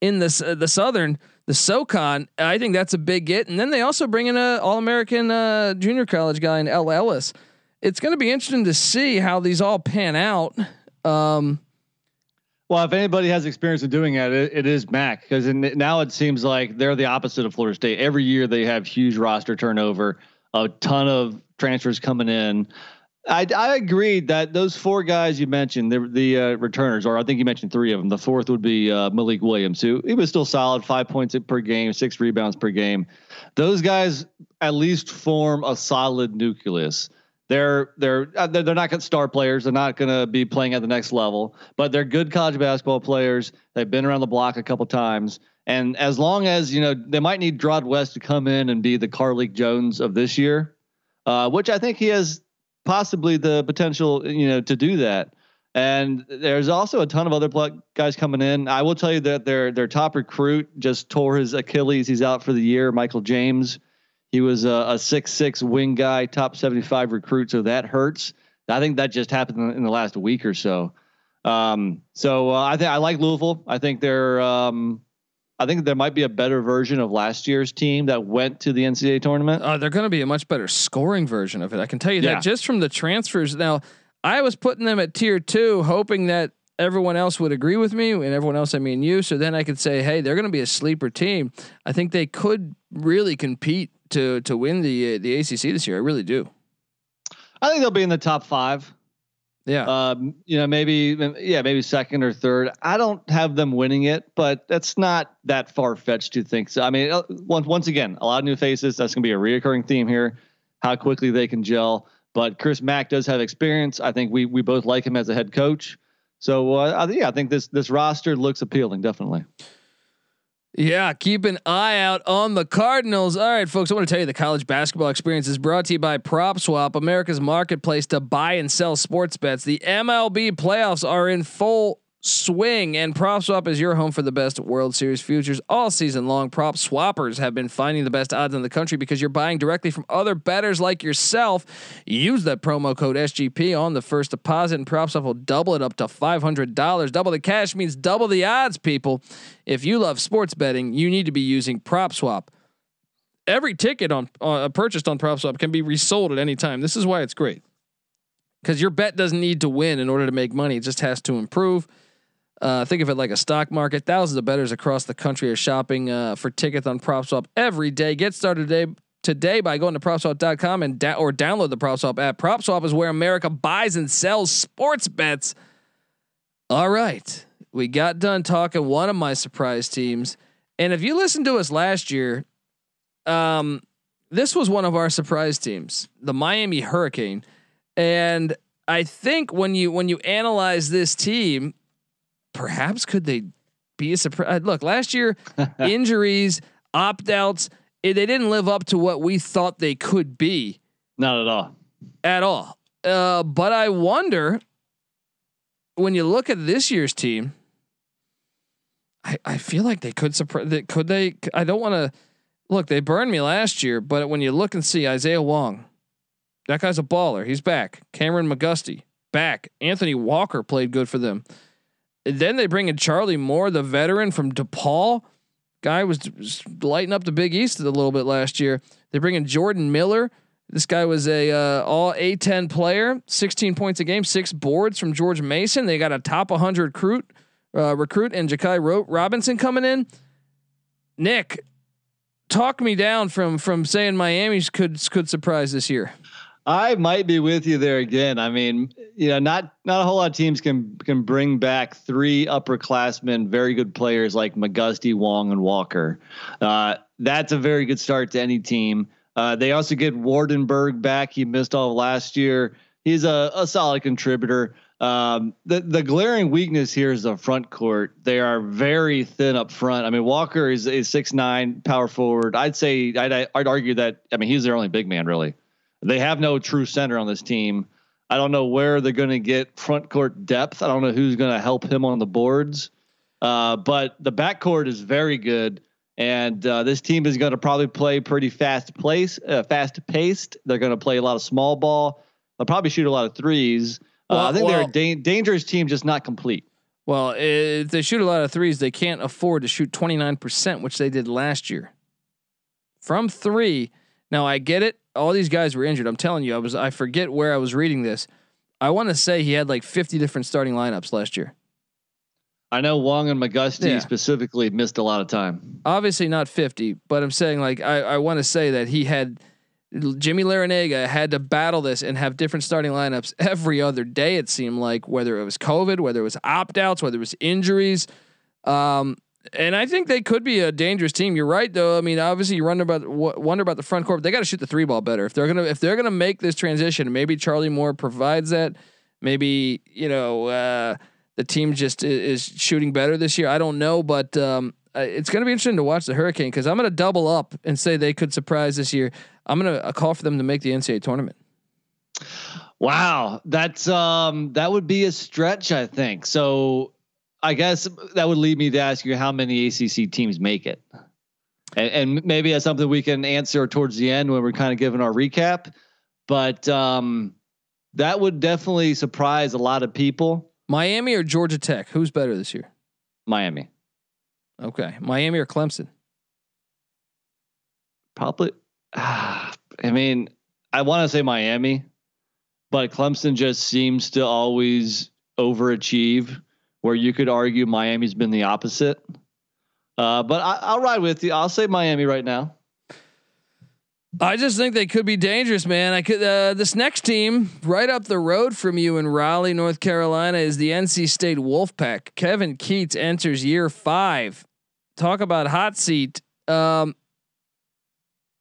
in the uh, the Southern the SoCon, I think that's a big get. And then they also bring in a All American uh, junior college guy in El Ellis. It's going to be interesting to see how these all pan out. Um, well, if anybody has experience in doing that, it, it is Mack because now it seems like they're the opposite of Florida State. Every year they have huge roster turnover, a ton of transfers coming in. I, I agreed that those four guys you mentioned, the, the uh, returners, or I think you mentioned three of them. The fourth would be uh, Malik Williams, who he was still solid, five points per game, six rebounds per game. Those guys at least form a solid nucleus. They're they're uh, they're, not to star players. They're not going to be playing at the next level, but they're good college basketball players. They've been around the block a couple times, and as long as you know, they might need Jarrod West to come in and be the Carlik Jones of this year, uh, which I think he has possibly the potential, you know, to do that. And there's also a ton of other guys coming in. I will tell you that their their top recruit just tore his Achilles. He's out for the year. Michael James. He was a, a six six wing guy, top seventy five recruit. So that hurts. I think that just happened in the last week or so. Um, so uh, I think I like Louisville. I think they're um, I think there might be a better version of last year's team that went to the NCAA tournament. Uh, they're going to be a much better scoring version of it. I can tell you yeah. that just from the transfers. Now, I was putting them at tier two, hoping that everyone else would agree with me, and everyone else, I mean you. So then I could say, hey, they're going to be a sleeper team. I think they could really compete to to win the uh, the ACC this year. I really do. I think they'll be in the top five. Yeah. Um, you know, maybe yeah, maybe second or third. I don't have them winning it, but that's not that far fetched to think. So I mean, uh, once once again, a lot of new faces. That's going to be a reoccurring theme here. How quickly they can gel. But Chris Mack does have experience. I think we we both like him as a head coach. So uh, yeah, I think this this roster looks appealing, definitely. Yeah, keep an eye out on the Cardinals. All right, folks, I want to tell you the college basketball experience is brought to you by PropSwap, America's marketplace to buy and sell sports bets. The MLB playoffs are in full swing, and PropSwap is your home for the best World Series futures all season long. Prop swappers have been finding the best odds in the country because you're buying directly from other bettors like yourself. Use that promo code SGP on the first deposit, and PropSwap will double it up to $500. Double the cash means double the odds, people. If you love sports betting, you need to be using PropSwap. Every ticket on uh, purchased on PropSwap can be resold at any time. This is why it's great. Because your bet doesn't need to win in order to make money; it just has to improve. Uh, think of it like a stock market. Thousands of bettors across the country are shopping uh, for tickets on PropSwap every day. Get started today today by going to PropSwap.com and da- or download the PropSwap app. PropSwap is where America buys and sells sports bets. All right, we got done talking one of my surprise teams. And if you listened to us last year, um, this was one of our surprise teams, the Miami Hurricane. And I think when you when you analyze this team, perhaps could they be a surprise? Look, last year [LAUGHS] injuries, opt outs, they didn't live up to what we thought they could be. Not at all. At all. Uh, but I wonder when you look at this year's team, I, I feel like they could surprise. Could they? I don't want to look. They burned me last year, but when you look and see Isaiah Wong, that guy's a baller. He's back. Cameron McGusty back. Anthony Walker played good for them. Then they bring in Charlie Moore, the veteran from DePaul. Guy was lighting up the Big East a little bit last year. They bring in Jordan Miller. This guy was a uh, all A10 player, 16 points a game, six boards from George Mason. They got a top 100 recruit, uh, recruit and Jakai Robinson coming in. Nick, talk me down from from saying Miami could could surprise this year. I might be with you there again. I mean, you know, not not a whole lot of teams can can bring back three upperclassmen, very good players like McGusty, Wong, and Walker. Uh, that's a very good start to any team. Uh, they also get Waardenburg back. He missed all last year. He's a, a solid contributor. Um, the the glaring weakness here is the front court. They are very thin up front. I mean, Walker is is six nine power forward. I'd say I'd I'd argue that. I mean, he's their only big man really. They have no true center on this team. I don't know where they're going to get front court depth. I don't know who's going to help him on the boards. Uh, but the backcourt is very good. And uh, this team is going to probably play pretty fast place, uh, fast paced. They're going to play a lot of small ball. They'll probably shoot a lot of threes. Uh, well, I think well, they're a da- dangerous team, just not complete. Well, if they shoot a lot of threes, they can't afford to shoot 29%, which they did last year. From three. Now I get it. All these guys were injured. I'm telling you, I was I forget where I was reading this. I want to say he had like 50 different starting lineups last year. I know Wong and McGusty yeah. specifically missed a lot of time. Obviously not 50, but I'm saying like I, I want to say that he had Jimmy Larrañaga had to battle this and have different starting lineups every other day. It seemed like whether it was COVID, whether it was opt outs, whether it was injuries. Um, and I think they could be a dangerous team. You're right, though. I mean, obviously, you wonder about wonder about the front court. They got to shoot the three ball better if they're gonna if they're gonna make this transition. Maybe Charlie Moore provides that. Maybe you know. Uh, the team just is shooting better this year. I don't know, but um, it's to be interesting to watch the Hurricane because I'm to double up and say they could surprise this year. I'm to call for them to make the NCAA tournament. Wow, that's um that would be a stretch, I think. So I guess that would lead me to ask you how many ACC teams make it, and, and maybe that's something we can answer towards the end when we're kind of giving our recap. But um, that would definitely surprise a lot of people. Miami or Georgia Tech? Who's better this year? Miami. Okay, Miami or Clemson? Probably. Uh, [SIGHS] I mean, I want to say Miami, but Clemson just seems to always overachieve. Where you could argue Miami's been the opposite. Uh, but I, will ride with you. I'll say Miami right now. I just think they could be dangerous, man. I could. Uh, this next team, right up the road from you in Raleigh, North Carolina, is the NC State Wolfpack. Kevin Keatts enters year five. Talk about hot seat. Um,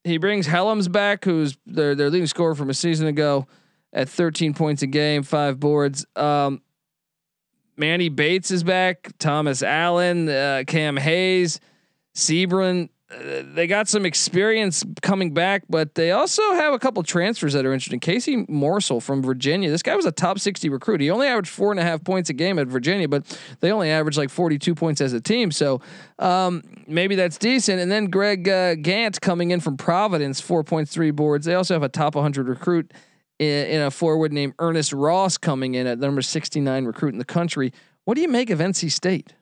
he brings Hellems back, who's their their leading scorer from a season ago, at 13 points a game, five boards. Um, Manny Bates is back. Thomas Allen, uh, Cam Hayes, Seabron they got some experience coming back, but they also have a couple transfers that are interesting. Casey Morsell from Virginia. This guy was a top 60 recruit. He only averaged four and a half points a game at Virginia, but they only averaged like 42 points as a team. So um, maybe that's decent. And then Greg uh, Gantt coming in from Providence, four points, three boards. They also have a top 100 recruit in, in a forward named Ernest Ross coming in at number 69 recruit in the country. What do you make of NC State?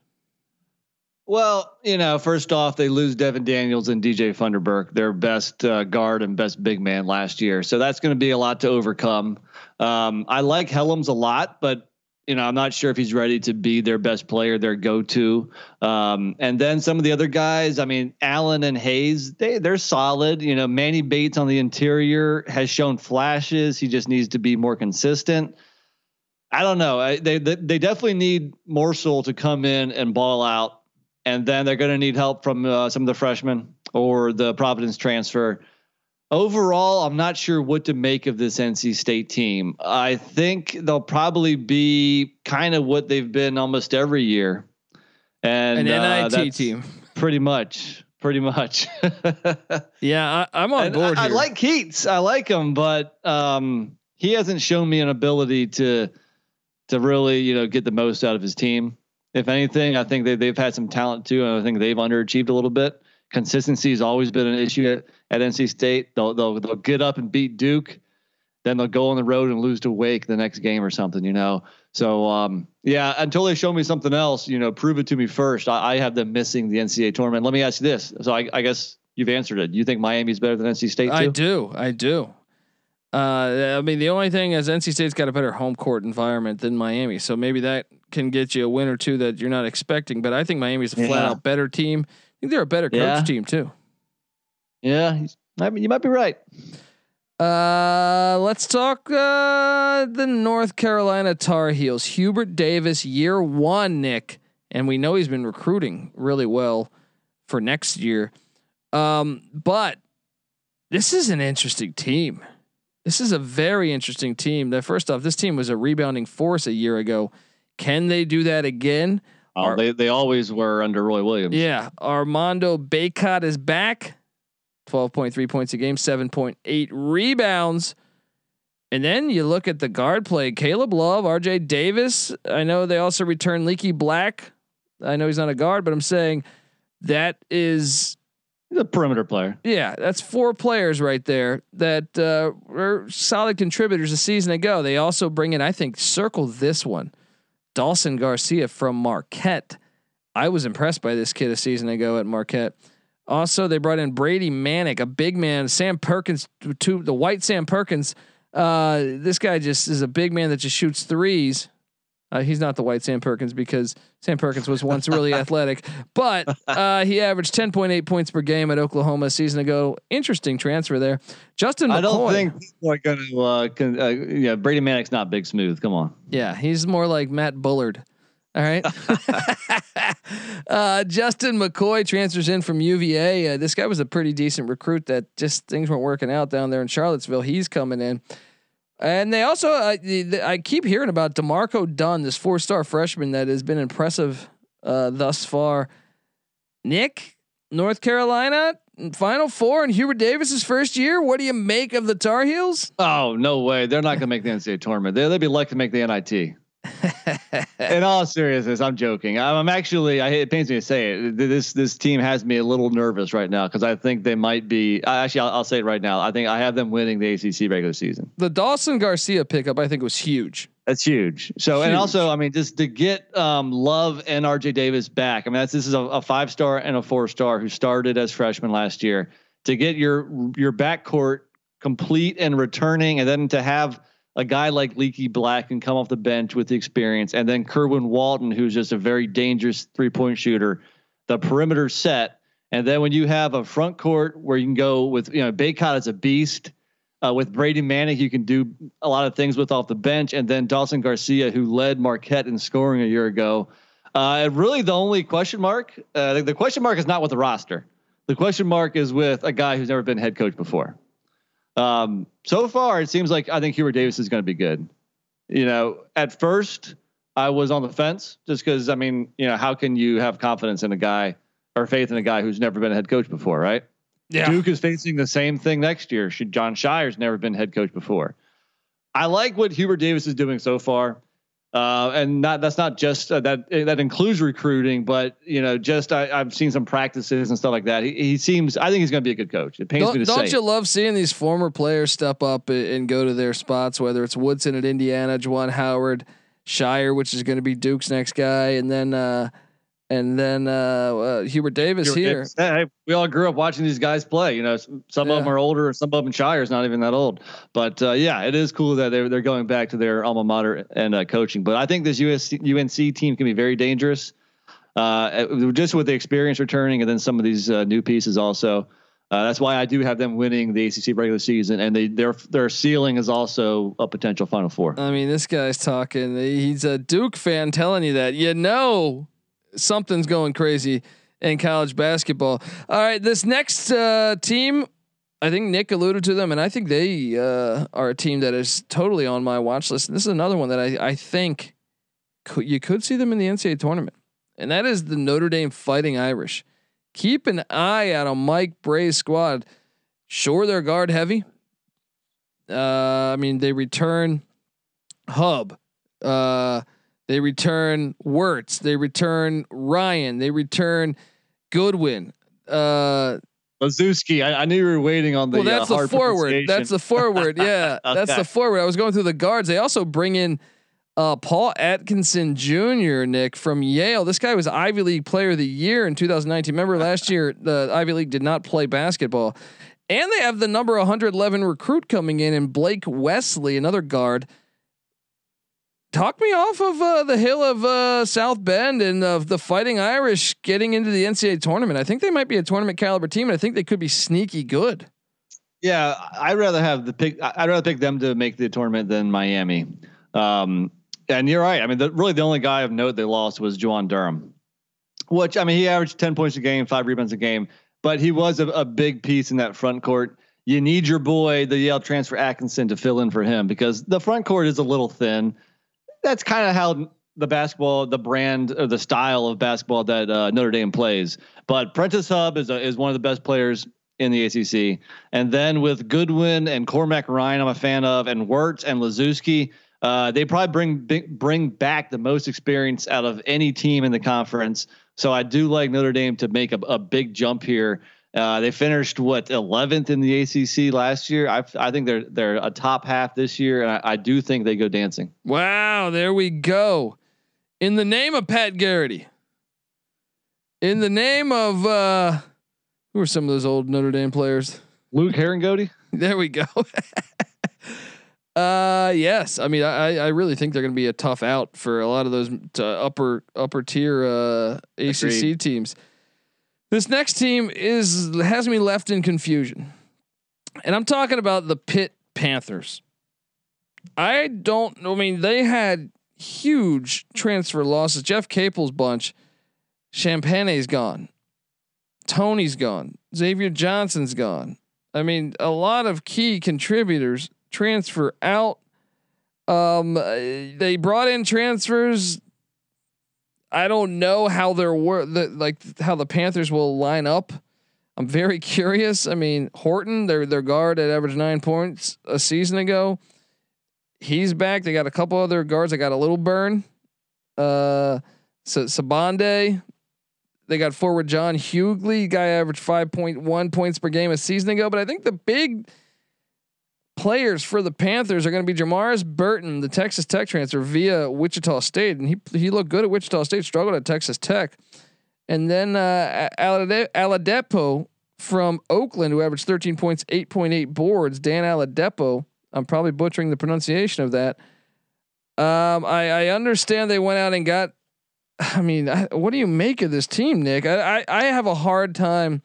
Well, you know, first off, they lose Devon Daniels and DJ Funderburk, their best uh, guard and best big man last year. So that's going to be a lot to overcome. Um, I like Hellems a lot, but you know, I'm not sure if he's ready to be their best player, their go-to. Um, and then some of the other guys, I mean, Allen and Hayes, they they're solid. You know, Manny Bates on the interior has shown flashes. He just needs to be more consistent. I don't know. I, they, they they definitely need Morsell to come in and ball out, and then they're going to need help from uh, some of the freshmen or the Providence transfer. Overall, I'm not sure what to make of this NC State team. I think they'll probably be kind of what they've been almost every year, and An uh, NIT that's team. pretty much, pretty much. [LAUGHS] Yeah, I, I'm on And board I, I like Keatts. I like him, but um, he hasn't shown me an ability to to really, you know, get the most out of his team. If anything, I think they they've had some talent too, and I think they've underachieved a little bit. Consistency has always been an issue at, at NC State. They'll they'll they'll get up and beat Duke, then they'll go on the road and lose to Wake the next game or something, you know. So um, yeah, until they show me something else, you know, prove it to me first. I, I have them missing the NCAA tournament. Let me ask you this. So I, I guess you've answered it. You think Miami's better than NC State too? I do. I do. Uh, I mean, the only thing is NC State's got a better home court environment than Miami, so maybe that can get you a win or two that you're not expecting. But I think Miami's a flat Yeah. out better team. I think they're a better coach Yeah. team too. Yeah, he's- I mean, you might be right. Uh, let's talk uh, the North Carolina Tar Heels. Hubert Davis, year one, Nick, and we know he's been recruiting really well for next year. Um, but this is an interesting team. This is a very interesting team. That first off, this team was a rebounding force a year ago. Can they do that again? Oh, Are- they they always were under Roy Williams. Yeah, Armando Bacot is back. 12.3 points a game, 7.8 rebounds. And then you look at the guard play Caleb Love, RJ Davis. I know they also return Leaky Black. I know he's not a guard, but I'm saying that is, he's a perimeter player. yeah, that's four players right there that uh, were solid contributors a season ago. They also bring in, I think, circle this one Dawson Garcia from Marquette. I was impressed by this kid a season ago at Marquette. Also, they brought in Brady Manek, a big man. Sam Perkins, to the white Sam Perkins. Uh, this guy just is a big man that just shoots threes. Uh, he's not the white Sam Perkins because Sam Perkins was once really [LAUGHS] athletic, but uh, he averaged 10.8 points per game at Oklahoma a season ago. Interesting transfer there. Justin McCoy. I don't think people are going to. Uh, con, uh, yeah, Brady Manek's not big smooth. Come on. Yeah, he's more like Matt Bullard. All right. [LAUGHS] [LAUGHS] uh, Justin McCoy transfers in from UVA. Uh, this guy was a pretty decent recruit that just things weren't working out down there in Charlottesville. He's coming in. And they also, uh, the, the, I keep hearing about D'Marco Dunn, this four star freshman that has been impressive uh, thus far. Nick, North Carolina, Final Four, and Hubert Davis's first year. What do you make of the Tar Heels? Oh no way! They're not going to make the NCAA tournament. They, they'd be lucky to make the NIT. In all seriousness, I'm joking. I'm, I'm actually. I, it pains me to say it. This this team has me a little nervous right now because I think they might be. I- Actually, I'll, I'll say it right now. I think I have them winning the ACC regular season. the Dawson Garcia pickup, I think, was huge. That's huge. So, and also, I mean, just to get um, Love and RJ Davis back. I mean, that's this is a, a five star and a four star who started as freshmen last year. To get your your backcourt complete and returning, and then to have a guy like Leaky Black can come off the bench with the experience, and then Kerwin Walton, who's just a very dangerous three point shooter, the perimeter set, and then when you have a front court where you can go with you know Bacot is a beast. Uh, with Brady Manek, you can do a lot of things with off the bench, and then Dawson Garcia, who led Marquette in scoring a year ago. Uh, really, the only question mark, uh, the, the question mark is not with the roster. The question mark is with a guy who's never been head coach before. Um, so far, it seems like I think Hubert Davis is going to be good. You know, at first, I was on the fence just because, I mean, you know, how can you have confidence in a guy or faith in a guy who's never been a head coach before, right? Yeah. Duke is facing the same thing next year. Should Jon Scheyer's never been head coach before. I like what Hubert Davis is doing so far. Uh, and not that's not just uh, that that includes recruiting, but you know, just I, I've seen some practices and stuff like that. He, he seems I think he's going to be a good coach. It pains Don't, to don't say. you love seeing these former players step up and, and go to their spots? Whether it's Woodson at Indiana, Juwan Howard, Scheyer, which is going to be Duke's next guy, and then uh, and then uh, uh, Hubert Davis Hubert here. Hey, we all grew up watching these guys play. You know, some of them are older, some of them Scheyer's not even that old. But uh, yeah, it is cool that they're they're going back to their alma mater and uh, coaching. But I think this USC, UNC team can be very dangerous, uh, just with the experience returning, and then some of these uh, new pieces also. Uh, that's why I do have them winning the ACC regular season, and they their their ceiling is also a potential Final Four. I mean, this guy's talking. He's a Duke fan telling you that. You know, something's going crazy in college basketball. All right, this next uh, team, I think Nick alluded to them, and I think they uh, are a team that is totally on my watch list. And this is another one that I I think could, you could see them in the NCAA tournament, and that is the Notre Dame Fighting Irish keep an eye out on Mike Brey's squad. Sure, they're guard heavy. Uh, I mean, they return Hubb. Uh, they return Wertz. They return Ryan. They return Goodwin. Uh, Laszewski. I, I, knew you were waiting on the. Well, that's uh, the forward. That's the forward. [LAUGHS] Yeah, okay. that's the forward. I was going through the guards. They also bring in uh, Paul Atkinson Jr. Nick from Yale. This guy was Ivy League Player of the Year in 2019. Remember last year the Ivy League did not play basketball, and they have the number 111 recruit coming in, and Blake Wesley, another guard. Talk me off of uh, the hill of uh, South Bend and of the Fighting Irish getting into the NCAA tournament. I think they might be a tournament caliber team, and I think they could be sneaky good. Yeah, I'd rather have the pick. I'd rather pick them to make the tournament than Miami. Um, and you're right. I mean, the, really the only guy of note they lost was Juwan Durham, which I mean, he averaged 10 points a game, five rebounds a game, but he was a, a big piece in that front court. You need your boy, the Yale transfer Atkinson, to fill in for him because the front court is a little thin. That's kind of how the basketball, the brand or the style of basketball that uh, Notre Dame plays. But Prentiss Hubb is a, is one of the best players in the ACC. And then with Goodwin and Cormac Ryan, I'm a fan of, and Wertz and Laszewski, uh, they probably bring bring back the most experience out of any team in the conference. So I do like Notre Dame to make a, a big jump here. Uh, they finished what 11th in the ACC last year. I, I think they're they're a top half this year, and I, I do think they go dancing. Wow, there we go. In the name of Pat Garrity, in the name of uh, who are some of those old Notre Dame players? Luke Harangody. There we go. [LAUGHS] Uh, yes. I mean, I I really think they're going to be a tough out for a lot of those upper upper tier uh, ACC Agreed. teams. This next team is has me left in confusion, and I'm talking about the Pitt Panthers. I don't. I mean, they had huge transfer losses. Jeff Capel's bunch. Champagnie's gone. Toney's gone. Xavier Johnson's gone. I mean, a lot of key contributors transfer out. Um, they brought in transfers. I don't know how their work, the, like how the Panthers will line up. I'm very [LAUGHS] curious. I mean, Horton, their their guard at average nine points a season ago. He's back. They got a couple other guards. I got a little burn. Uh, so Sibande. They got forward John Hugley. Guy averaged five point one points per game a season ago. But I think the big players for the Panthers are going to be Jamarius Burton, the Texas Tech transfer via Wichita State, and he he looked good at Wichita State, struggled at Texas Tech, and then uh, Oladapo from Oakland, who averaged 13 points, 8.8 boards. Dan Aladepo, I'm probably butchering the pronunciation of that. Um, I, I understand they went out and got. I mean, I, what do you make of this team, Nick? I, I, I have a hard time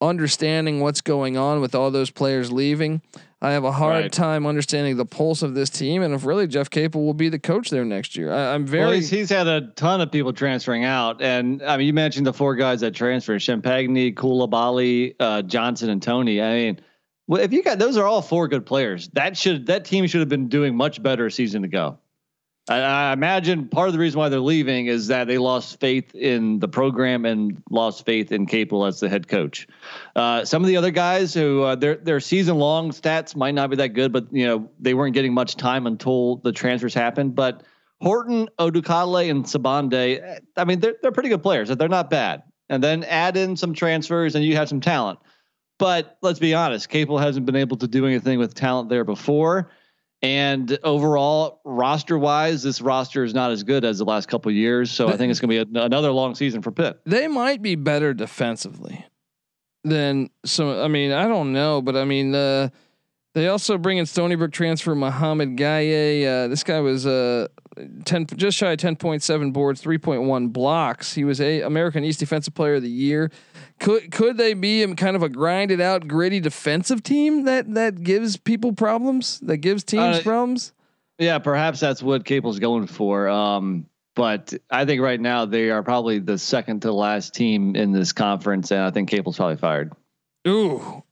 understanding what's going on with all those players leaving. I have a hard right. time understanding the pulse of this team, and if really Jeff Capel will be the coach there next year. I, am very. Well, he's, he's, had a ton of people transferring out, and I mean, you mentioned the four guys that transferred: Champagnie, Coulibaly, uh, Johnson, and Toney. I mean, well, if you got those are all four good players. That should that team should have been doing much better a season ago. I, imagine part of the reason why they're leaving is that they lost faith in the program and lost faith in Capel as the head coach. Uh, some of the other guys who uh, their their season long stats might not be that good, but you know they weren't getting much time until the transfers happened. But Horton, Odukale, and Sibande, I mean they're they're pretty good players. They're not bad. And then add in some transfers, and you have some talent. But let's be honest, Capel hasn't been able to do anything with talent there before. And overall, roster wise, this roster is not as good as the last couple years. So I think it's going to be a, another long season for Pitt. They might be better defensively than some. I mean, I don't know, but I mean, uh, they also bring in Stony Brook transfer Muhammad Gueye. Uh, this guy was uh, ten just shy of ten point seven boards, three point one blocks. He was a American East Defensive Player of the Year. Could could they be kind of a grinded out, gritty defensive team that that gives people problems? That gives teams uh, problems? Yeah, perhaps that's what Capel's going for. Um, but I think right now they are probably the second to last team in this conference, and I think Capel's probably fired. Ooh,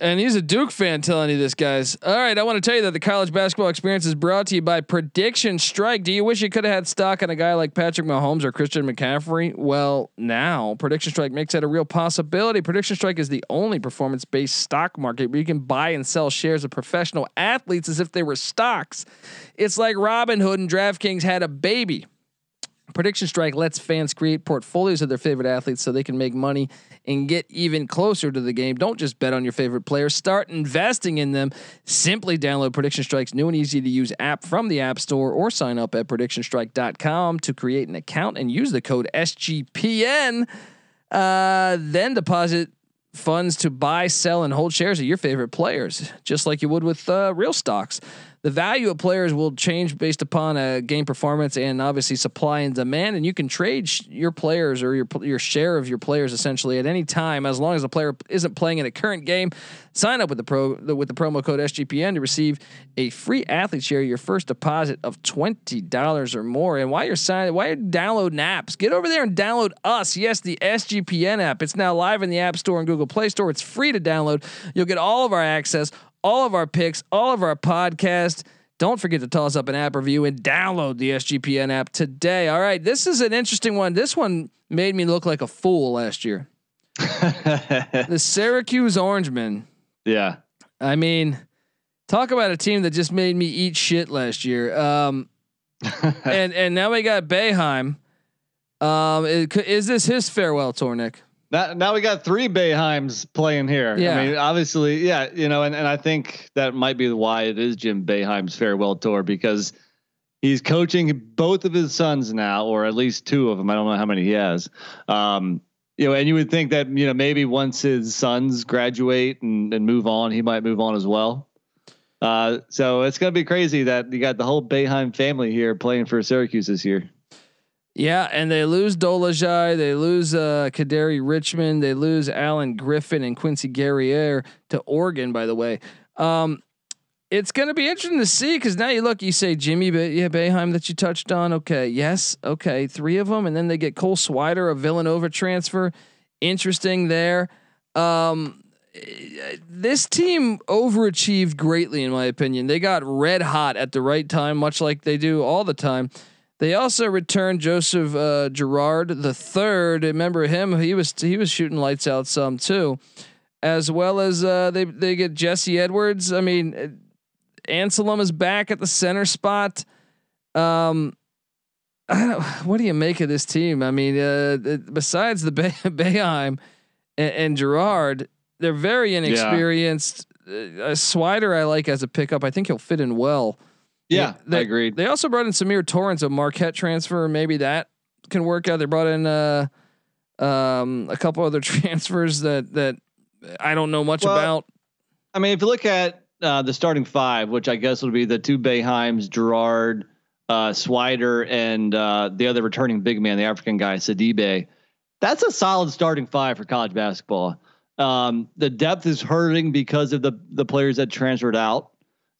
and he's a Duke fan telling you this, guys. All right, I want to tell you that the college basketball experience is brought to you by Prediction Strike. Do you wish you could have had stock on a guy like Patrick Mahomes or Christian McCaffrey? Well, now Prediction Strike makes that a real possibility. Prediction Strike is the only performance based stock market where you can buy and sell shares of professional athletes as if they were stocks. It's like Robinhood and DraftKings had a baby. Prediction Strike lets fans create portfolios of their favorite athletes so they can make money and get even closer to the game. Don't just bet on your favorite players, start investing in them. Simply download Prediction Strike's new and easy to use app from the App Store or sign up at predictionstrike.com to create an account and use the code SGPN. Uh, then deposit funds to buy, sell, and hold shares of your favorite players, just like you would with uh, real stocks. The value of players will change based upon a game performance and obviously supply and demand. And you can trade sh- your players or your your share of your players essentially at any time as long as the player isn't playing in a current game. Sign up with the pro the, with the promo code SGPN to receive a free athlete share. Your first deposit of twenty dollars or more. And while you're signing, while you're downloading apps, get over there and download us. Yes, the SGPN app. It's now live in the App Store and Google Play Store. It's free to download. You'll get all of our access all of our picks, all of our podcasts. Don't forget to toss up an app review and download the SGPN app today. All right, this is an interesting one. This one made me look like a fool last year. [LAUGHS] the Syracuse Orangemen. Yeah. I mean, talk about a team that just made me eat shit last year. Um, [LAUGHS] and and now we got Boeheim. Um, is, is this his farewell tour, Nick? Now, now we got three Boeheims playing here. Yeah. I mean, obviously, yeah, you know, and, and I think that might be why it is Jim Boeheim's farewell tour because he's coaching both of his sons now, or at least two of them. I don't know how many he has. Um, you know, and you would think that you know maybe once his sons graduate and, and move on, he might move on as well. Uh, so it's gonna be crazy that you got the whole Boeheim family here playing for Syracuse this year. Yeah, and they lose Dolezaj, they lose uh, Kadary Richmond, they lose Alan Griffin and Quincy Guerriere to Oregon. By the way, um, it's going to be interesting to see because now you look, you say Jimmy, but yeah, Boeheim that you touched on. Okay, yes, okay, three of them, and then they get Cole Swider, a Villanova transfer. Interesting there. Um, this team overachieved greatly, in my opinion. They got red hot at the right time, much like they do all the time. They also returned Joseph uh, Girard the third. Remember him? He was he was shooting lights out some too, as well as uh, they they get Jesse Edwards. I mean, uh, Anselem is back at the center spot. Um, what do you make of this team? I mean, uh, besides the Bay- [LAUGHS] Boeheim and, and Girard, they're very inexperienced. Yeah. Uh, Swider I like as a pickup. I think he'll fit in well. Yeah, they, I agreed. They also brought in Symir Torrence, a Marquette transfer. Maybe that can work out. They brought in uh, um, a couple other [LAUGHS] transfers that that I don't know much well, about. I mean, if you look at uh, the starting five, which I guess would be the two Boeheims, Girard, uh, Swider, and uh, the other returning big man, the African guy, Sidibe. That's a solid starting five for college basketball. Um, the depth is hurting because of the the players that transferred out.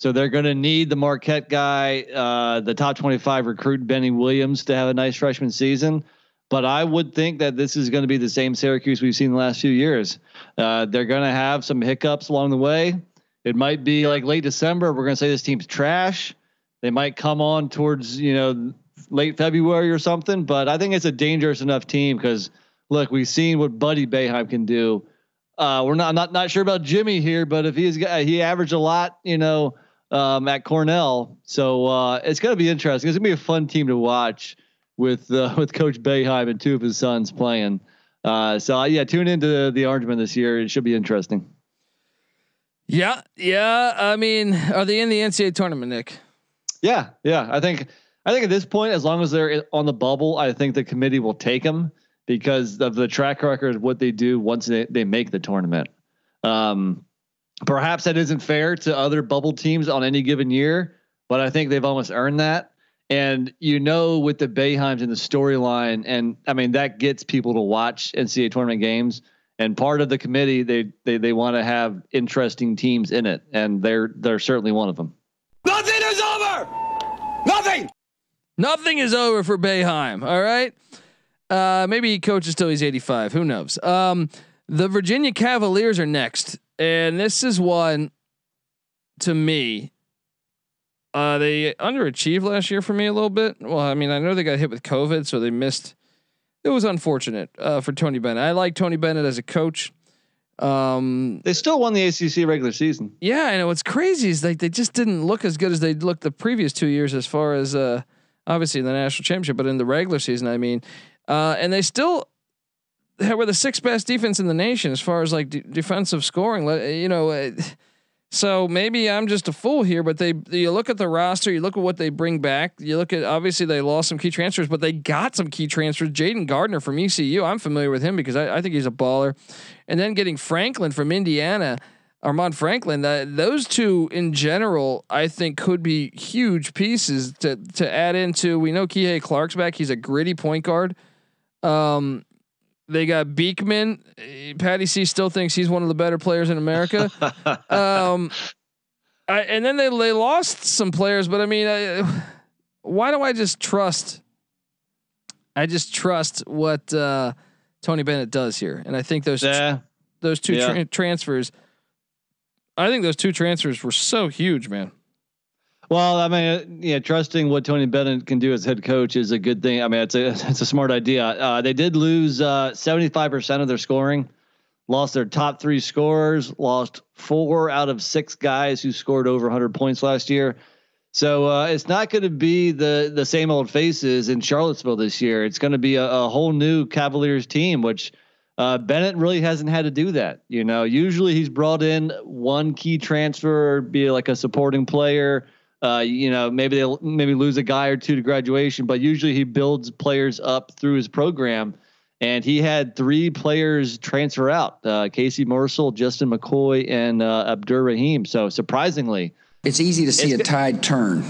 So they're going to need the Marquette guy, uh, the top 25 recruit, Benny Williams, to have a nice freshman season. But I would think that this is going to be the same Syracuse we've seen the last few years. Uh, they're going to have some hiccups along the way. It might be like late December. We're going to say this team's trash. They might come on towards you know late February or something. But I think it's a dangerous enough team because look, we've seen what Buddy Boeheim can do. Uh, we're not not not sure about Jimmy here, but if he's he averaged a lot, you know, um, at Cornell. So uh, it's going to be interesting. It's going to be a fun team to watch with uh, [LAUGHS] with Coach Boeheim and two of his sons playing. Uh, so uh, yeah, tune into the, the Orangemen this year. It should be interesting. Yeah, yeah. I mean, are they in the NCAA tournament, Nick? Yeah, yeah. I think I think at this point, as long as they're on the bubble, I think the committee will take them because of the track record of what they do once they, they make the tournament. Um, Perhaps that isn't fair to other bubble teams on any given year, but I think they've almost earned that. And you know, with the Boeheims and the storyline, and I mean that gets people to watch NCAA tournament games. And part of the committee, they they they want to have interesting teams in it, and they're they're certainly one of them. Nothing is over. Nothing. Nothing is over for Boeheim. All right. Uh, maybe he coaches till he's 85. Who knows? Um, the Virginia Cavaliers are next, and this is one to me. Uh, they underachieved last year for me a little bit. Well, I mean, I know they got hit with COVID, so they missed. It was unfortunate uh, for Tony Bennett. I like Tony Bennett as a coach. Um, they still won the ACC regular season. Yeah, and what's crazy is like they just didn't look as good as they looked the previous two years, as far as uh, obviously in the national championship, but in the regular season, I mean, uh, and they still were the sixth best defense in the nation as far as like d- defensive scoring. You know, uh, so maybe I'm just a fool here, but they you look at the roster, you look at what they bring back. You look at obviously they lost some key transfers, but they got some key transfers. Jayden Gardner from ECU, I'm familiar with him because I, I think he's a baller, and then getting Franklin from Indiana. Armaan Franklin, that those two in general, I think could be huge pieces to to add into. We know Kihei Clark's back; he's a gritty point guard. Um, they got Beekman. Patty C still thinks he's one of the better players in America. [LAUGHS] um, I, and then they they lost some players, but I mean, I, why do I just trust? I just trust what uh, Tony Bennett does here, and I think those yeah. those two yeah. tra- transfers. I think those two transfers were so huge, man. Well, I mean, yeah, trusting what Tony Bennett can do as head coach is a good thing. I mean, it's a [LAUGHS] it's a smart idea. Uh, they did lose seventy five percent of their scoring, lost their top three scorers, lost four out of six guys who scored over hundred points last year. So uh, it's not going to be the the same old faces in Charlottesville this year. It's going to be a, a, whole new Cavaliers team, which uh, Bennett really hasn't had to do that. You know, usually he's brought in one key transfer, be like a supporting player uh, you know, maybe they'll maybe lose a guy or two to graduation, but usually he builds players up through his program. And he had three players transfer out: uh, Casey Morsell, Justin McCoy, and uh, Abdur Rahim. So surprisingly, it's easy to see a tide turn.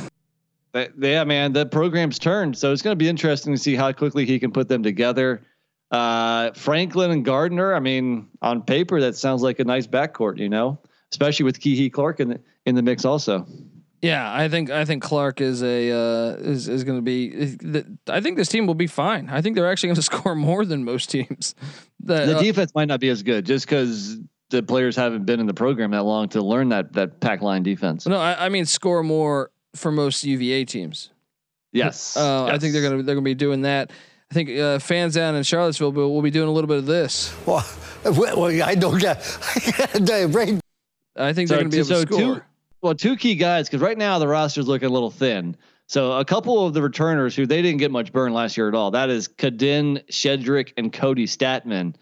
yeah, man, the program's turned. So it's going to be interesting to see how quickly he can put them together. Uh, Franklin and Gardner. I mean, on paper, that sounds like a nice backcourt. You know, especially with Kihei Clark in the, in the mix also. Yeah, I think I think Clark is a uh, is is going to be. I think this team will be fine. I think they're actually going [LAUGHS] to score more than most teams. [LAUGHS] The, the uh, defense might not be as good just because the players haven't been in the program that long to learn that that pack line defense. No, I, I mean score more for most UVA teams. Yes. Uh, yes. I think they're gonna they're gonna be doing that. I think uh, fans down in Charlottesville will, will be doing a little bit of this. Well, [LAUGHS] well I don't get. I think so, they're going to be able so to score. Two, well, two key guys because right now the roster's looking a little thin. So a couple of the returners who they didn't get much burn last year at all. That is Kadin Shedrick and Kody Stattmann.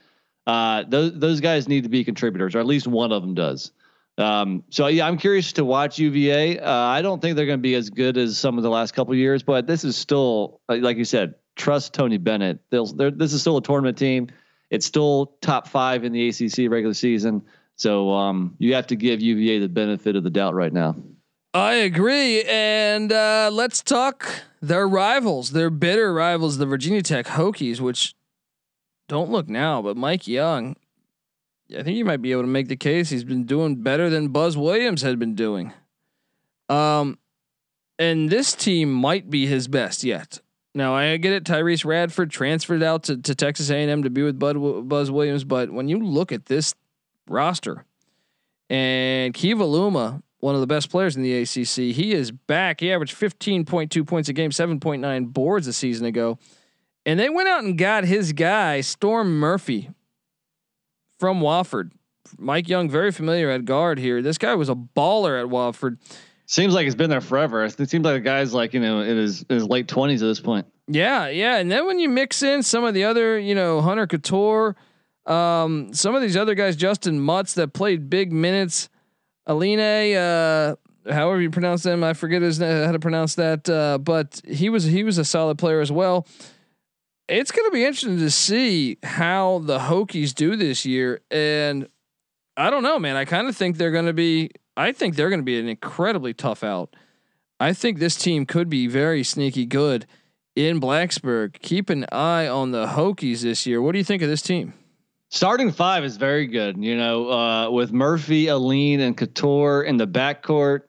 Uh, those those guys need to be contributors, or at least one of them does. Um, so yeah, I'm curious to watch UVA. Uh, I don't think they're going to be as good as some of the last couple years, but this is still, like you said, trust Tony Bennett. They'll, this is still a tournament team. It's still top five in the ACC regular season. So um, you have to give UVA the benefit of the doubt right now. I agree, and uh, let's talk their rivals, their bitter rivals, the Virginia Tech Hokies, which don't look now, but Mike Young, I think you might be able to make the case he's been doing better than Buzz Williams had been doing. Um, and this team might be his best yet. Now I get it. Tyrece Radford transferred out to, to Texas A&M to be with Bud, Buzz Williams, but when you look at this roster. And Keve Aluma, one of the best players in the ACC, he is back. He averaged 15.2 points a game, 7.9 boards a season ago. And they went out and got his guy, Storm Murphy from Wofford. Mike Young, very familiar at guard here. This guy was a baller at Wofford. Seems like it's been there forever. It seems like the guy's like, you know, in his, in his late 20s at this point. Yeah, yeah. And then when you mix in some of the other, you know, Hunter Cattoor, um, some of these other guys, Justyn Mutts, that played big minutes. Alleyne, uh, however you pronounce them, I forget his how to pronounce that. Uh, but he was he was a solid player as well. It's going to be interesting to see how the Hokies do this year, and I don't know, man. I kind of think they're going to be. I think they're going to be an incredibly tough out. I think this team could be very sneaky good in Blacksburg. Keep an eye on the Hokies this year. What do you think of this team? Starting five is very good. You know, uh, with Murphy, Alleyne, and Cattoor in the backcourt.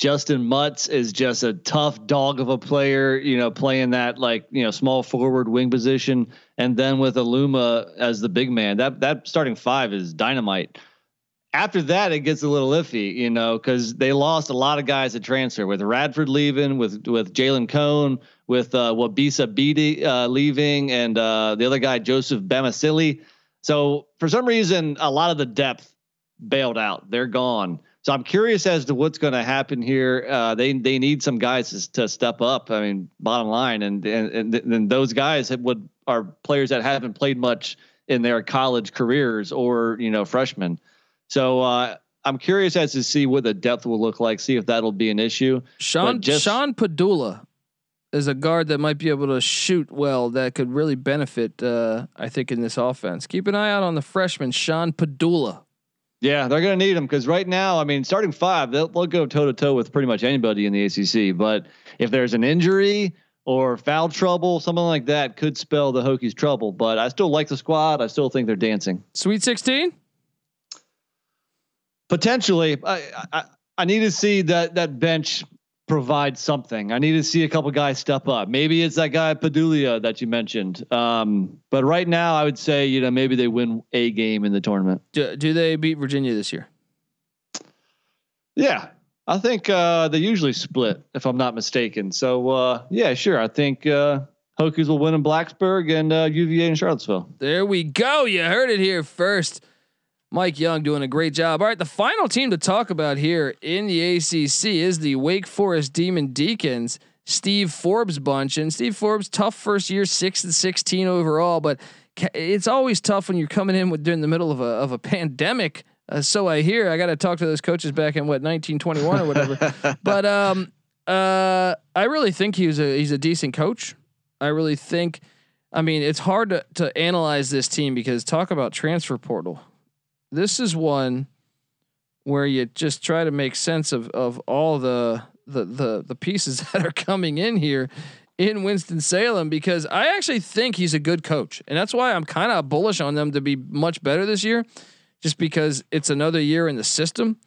Justyn Mutts is just a tough dog of a player, you know, playing that like, you know, small forward wing position. And then with Aluma as the big man, that, that starting five is dynamite. After that, it gets a little iffy, you know, because they lost a lot of guys at transfer with Radford leaving, with with Jalen Cone, with uh, Wabissa Bede uh, leaving, and uh, the other guy Joseph Bamisile. So for some reason, a lot of the depth bailed out. They're gone. So I'm curious as to what's going to happen here. Uh, they they need some guys to, to, step up. I mean, bottom line, and and and those guys would are players that haven't played much in their college careers or you know freshmen. So uh, I'm curious as to see what the depth will look like. See if that'll be an issue. Sean just, Sean Pedulla is a guard that might be able to shoot well. That could really benefit. Uh, I think in this offense. Keep an eye out on the freshman Sean Pedulla. Yeah, they're going to need him because right now, I mean, starting five, they'll, they'll go toe to toe with pretty much anybody in the ACC. But if there's an injury or foul trouble, something like that could spell the Hokies trouble. But I still like the squad. I still think they're dancing. Sweet 16? Potentially. I, I, I need to see that that bench provide something. I need to see a couple guys step up. Maybe it's that guy Pedulla that you mentioned. Um, but right now, I would say you know maybe they win a game in the tournament. Do, do they beat Virginia this year? Yeah, I think uh, they usually split, if I'm not mistaken. So uh, yeah, sure. I think uh, Hokies will win in Blacksburg and uh, UVA in Charlottesville. There we go. You heard it here first. Mike Young doing a great job. All right, the final team to talk about here in the ACC is the Wake Forest Demon Deacons, Steve Forbes bunch. And Steve Forbes, tough first year, six and sixteen overall, but it's always tough when you're coming in with during the middle of a of a pandemic. Uh, so I hear. I got to talk to those coaches back in what 1921 or whatever. [LAUGHS] but um, uh, I really think he's a he's a decent coach. I really think. I mean, it's hard to, to analyze this team because talk about transfer portal this is one where you just try to make sense of of all the the the the pieces [LAUGHS] that are coming in here in Winston Salem because I actually think he's a good coach, and that's why I'm kind of bullish on them to be much better this year, just because it's another year in the system,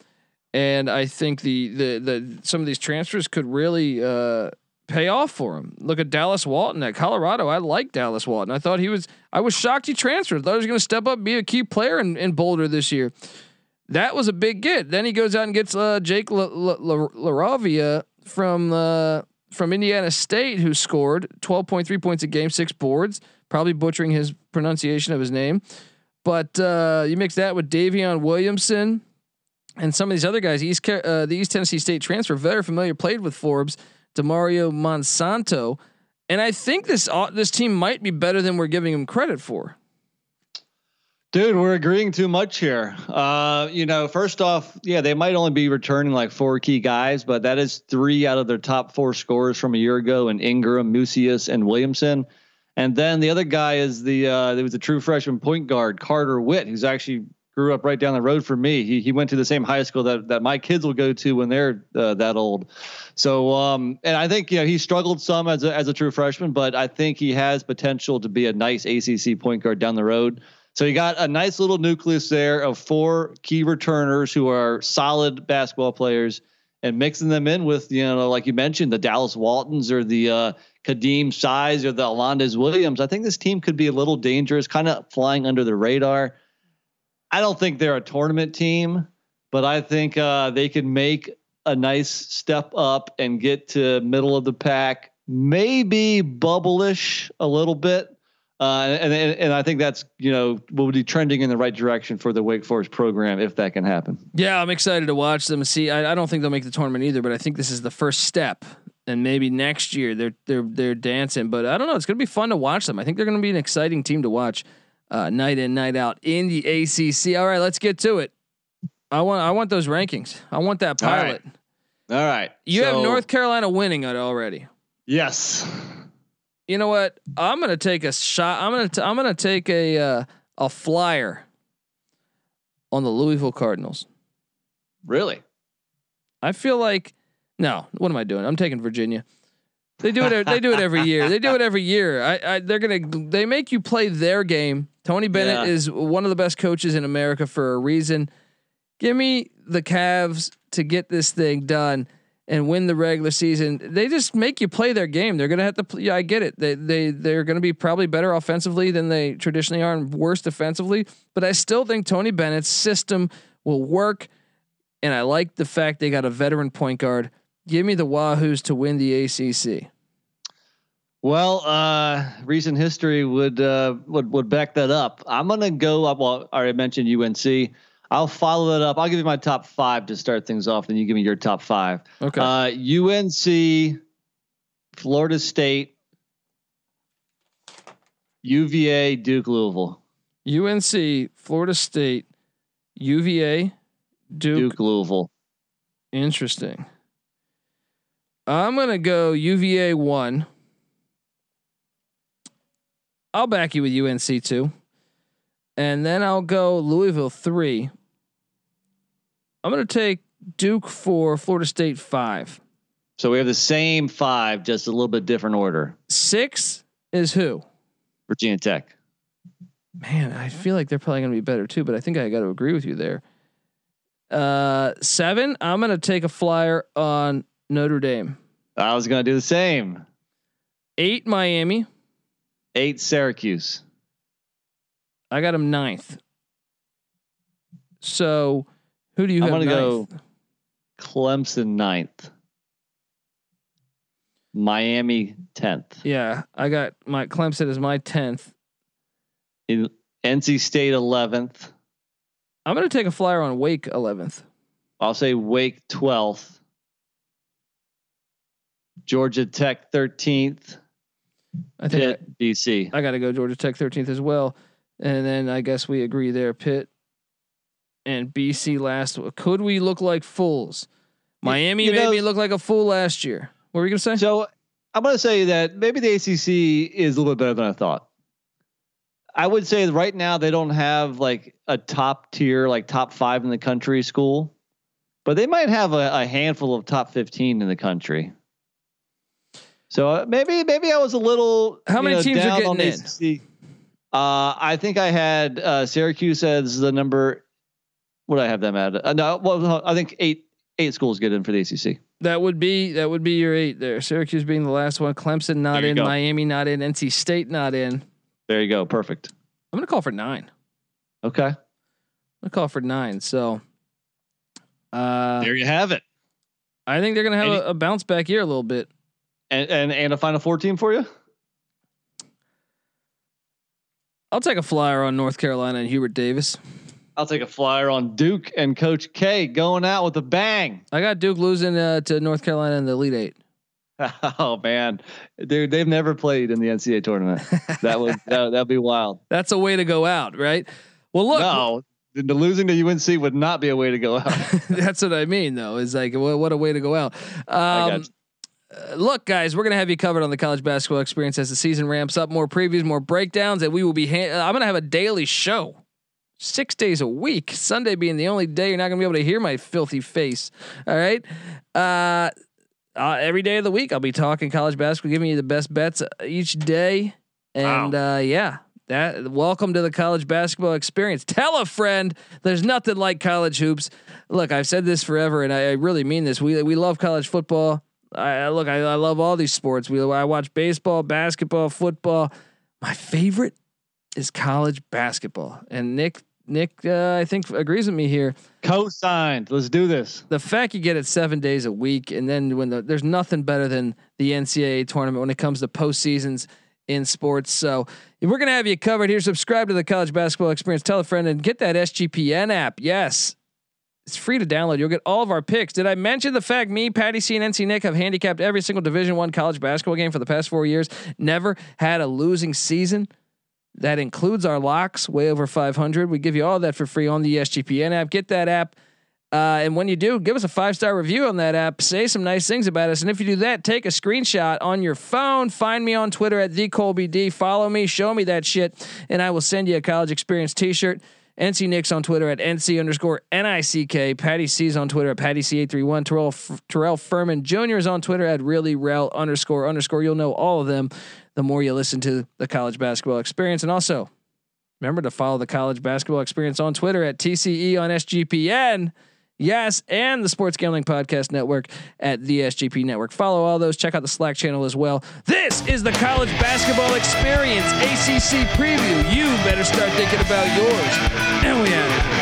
and I think the the the some of these transfers could really uh, pay off for him. Look at Dallas Walton at Colorado. I like Dallas Walton. I thought he was. I was shocked he transferred. I thought he was going to step up, be a key player in, in Boulder this year. That was a big get. Then he goes out and gets uh, Jake LaRavia from uh, from Indiana State, who scored twelve point three points a game, six boards. Probably butchering his pronunciation of his name, but uh, you mix that with Daivien Williamson and some of these other guys. East uh, the East Tennessee State transfer, very familiar, played with Forbes Damari Monsanto, and I think this uh, this team might be better than we're giving him credit for. Dude, we're agreeing too much here. Uh, you know, first off, yeah, they might only be returning like four key guys, but that is three out of their top four scorers from a year ago, and Ingram, Mucius, and Williamson. And then the other guy is the uh, there was a true freshman point guard, Carter Whitt, who's actually grew up right down the road from me. He he went to the same high school that that my kids will go to when they're uh, that old. So um, and I think you know he struggled some as a as a true freshman, but I think he has potential to be a nice ACC point guard down the road. So you got a nice little nucleus there of four key returners who are solid basketball players, and mixing them in with you know like you mentioned the Dallas Waltons or the uh, Khadim Syes or the Alondes Williams. I think this team could be a little dangerous, kind of flying under the radar. I don't think they're a tournament team, but I think uh, they can make a nice step up and get to middle of the pack, maybe bubblish a little bit. Uh, and, and and I think that's you know will be trending in the right direction for the Wake Forest program if that can happen. Yeah, I'm excited to watch them. And see, I, I don't think they'll make the tournament either, but I think this is the first step, and maybe next year they're they're they're dancing. But I don't know. It's going to be fun to watch them. I think they're going to be an exciting team to watch uh, night in, night out in the ACC. All right, let's get to it. I want I want those rankings. I want that pilot. All right. All right. You so, have North Carolina winning it already. Yes. You know what? I'm gonna take a shot. I'm gonna t- I'm gonna take a uh, a flyer on the Louisville Cardinals. Really? I feel like No, what am I doing? I'm taking Virginia. They do it. They do it every year. They do it every year. I, I they're gonna. They make you play their game. Tony Bennett Yeah. is one of the best coaches in America for a reason. Give me the Cavs to get this thing done and win the regular season. They just make you play their game. They're gonna have to. Play, yeah, I get it. They they they're gonna be probably better offensively than they traditionally are, and worse defensively. But I still think Tony Bennett's system will work, and I like the fact they got a veteran point guard. Give me the Wahoos to win the ACC. Well, uh, recent history would uh, would would back that up. I'm gonna go up. Well, I already mentioned UNC. I'll follow that up. I'll give you my top five to start things off. Then you give me your top five. Okay. Uh, UNC, Florida State, UVA, Duke, Louisville. UNC, Florida State, UVA, Duke. Duke, Louisville. Interesting. I'm gonna go UVA one. I'll back you with UNC two, and then I'll go Louisville three. I'm gonna take Duke four, Florida State five. So we have the same five, just a little bit different order. Six is who? Virginia Tech. Man, I feel like they're probably gonna be better too, but I think I got to agree with you there. Uh, seven. I'm gonna take a flyer on Notre Dame. I was gonna do the same. Eight, Miami. Eight, Syracuse. I got him ninth. So, who do you I'm have? gonna ninth? go Clemson ninth. Miami tenth. Yeah, I got my Clemson is my tenth. In NC State eleventh. I'm gonna take a flyer on Wake eleventh. I'll say Wake twelfth. Georgia Tech thirteenth. I think Pitt BC. I, I got to go Georgia Tech thirteenth as well, and then I guess we agree there. Pitt and BC last. Could we look like fools? Miami you made know- me look like a fool last year. What were you gonna say? So I'm going to say that maybe the ACC is a little bit better than I thought. I would say right now they don't have like a top tier, like top five in the country school, but they might have a, a handful of top 15 in the country. So uh, maybe maybe I was a little. How many know, teams are down on getting the ACC. Uh, I think I had uh, Syracuse as the number. What did I have them at? Uh, no, well, I think eight eight schools get in for the ACC. That would be that would be your eight there. Syracuse being the last one. Clemson not in. go. Miami not in. NC State not in. There you go. Perfect. I'm gonna call for nine. Okay. I'm gonna call for nine. So, uh, There you have it. I think they're gonna have Any- a, a bounce back year a little bit. And and and a final four team for you? I'll take a flyer on North Carolina and Hubert Davis. I'll take a flyer on Duke and Coach K going out with a bang. I got Duke losing uh, to North Carolina in the Elite Eight. [LAUGHS] Oh man, dude, they've never played in the NCAA tournament. That would [LAUGHS] that that'd be wild. That's a way to go out, right? Well, look, no, the, losing to UNC would not be a way to go out. [LAUGHS] that's what I mean, though. Is like what, what a way to go out. I Um, uh, look, guys, we're gonna have you covered on the college basketball experience as the season ramps up. More previews, more breakdowns, and we will be. Ha- I'm gonna have a daily show, six days a week. Sunday being the only day you're not gonna be able to hear my filthy face. All right. Uh, uh, every day of the week, I'll be talking college basketball, giving you the best bets uh, each day. And uh, yeah, that welcome to the college basketball experience. Tell a friend. There's nothing like college hoops. Look, I've said this forever, and I, I really mean this. We we love college football. I look, I, I love all these sports. We I watch baseball, basketball, football. My favorite is college basketball. And Nick Nick uh, I think agrees with me here. Co-signed. Let's do this. The fact you get it seven days a week, and then when the, there's nothing better than the NCAA tournament when it comes to postseasons in sports. So we're gonna have you covered here. Subscribe to the College Basketball Experience. Tell a friend and get that SGPN app. Yes, it's free to download. You'll get all of our picks. Did I mention the fact me, Patty C, and NC Nick have handicapped every single Division One college basketball game for the past four years? Never had a losing season. That includes our locks, way over 500. We give you all that for free on the SGPN app. Get that app. Uh, and when you do, give us a five star review on that app. Say some nice things about us. And if you do that, take a screenshot on your phone. Find me on Twitter at the Colby D. Follow me, show me that shit, and I will send you a college experience T-shirt. NC Nicks on Twitter at NC underscore NICK. Patty C's on Twitter at Patty C831. Terrell, F- Terrell Furman Jr. is on Twitter at really rel underscore underscore. You'll know all of them the more you listen to the college basketball experience. And also, remember to follow the college basketball experience on Twitter at TCE on SGPN. Yes, and the Sports Gambling Podcast Network at the SGP Network. Follow all those. Check out the Slack channel as well. This is the College Basketball Experience ACC preview. You better start thinking about yours. And we out.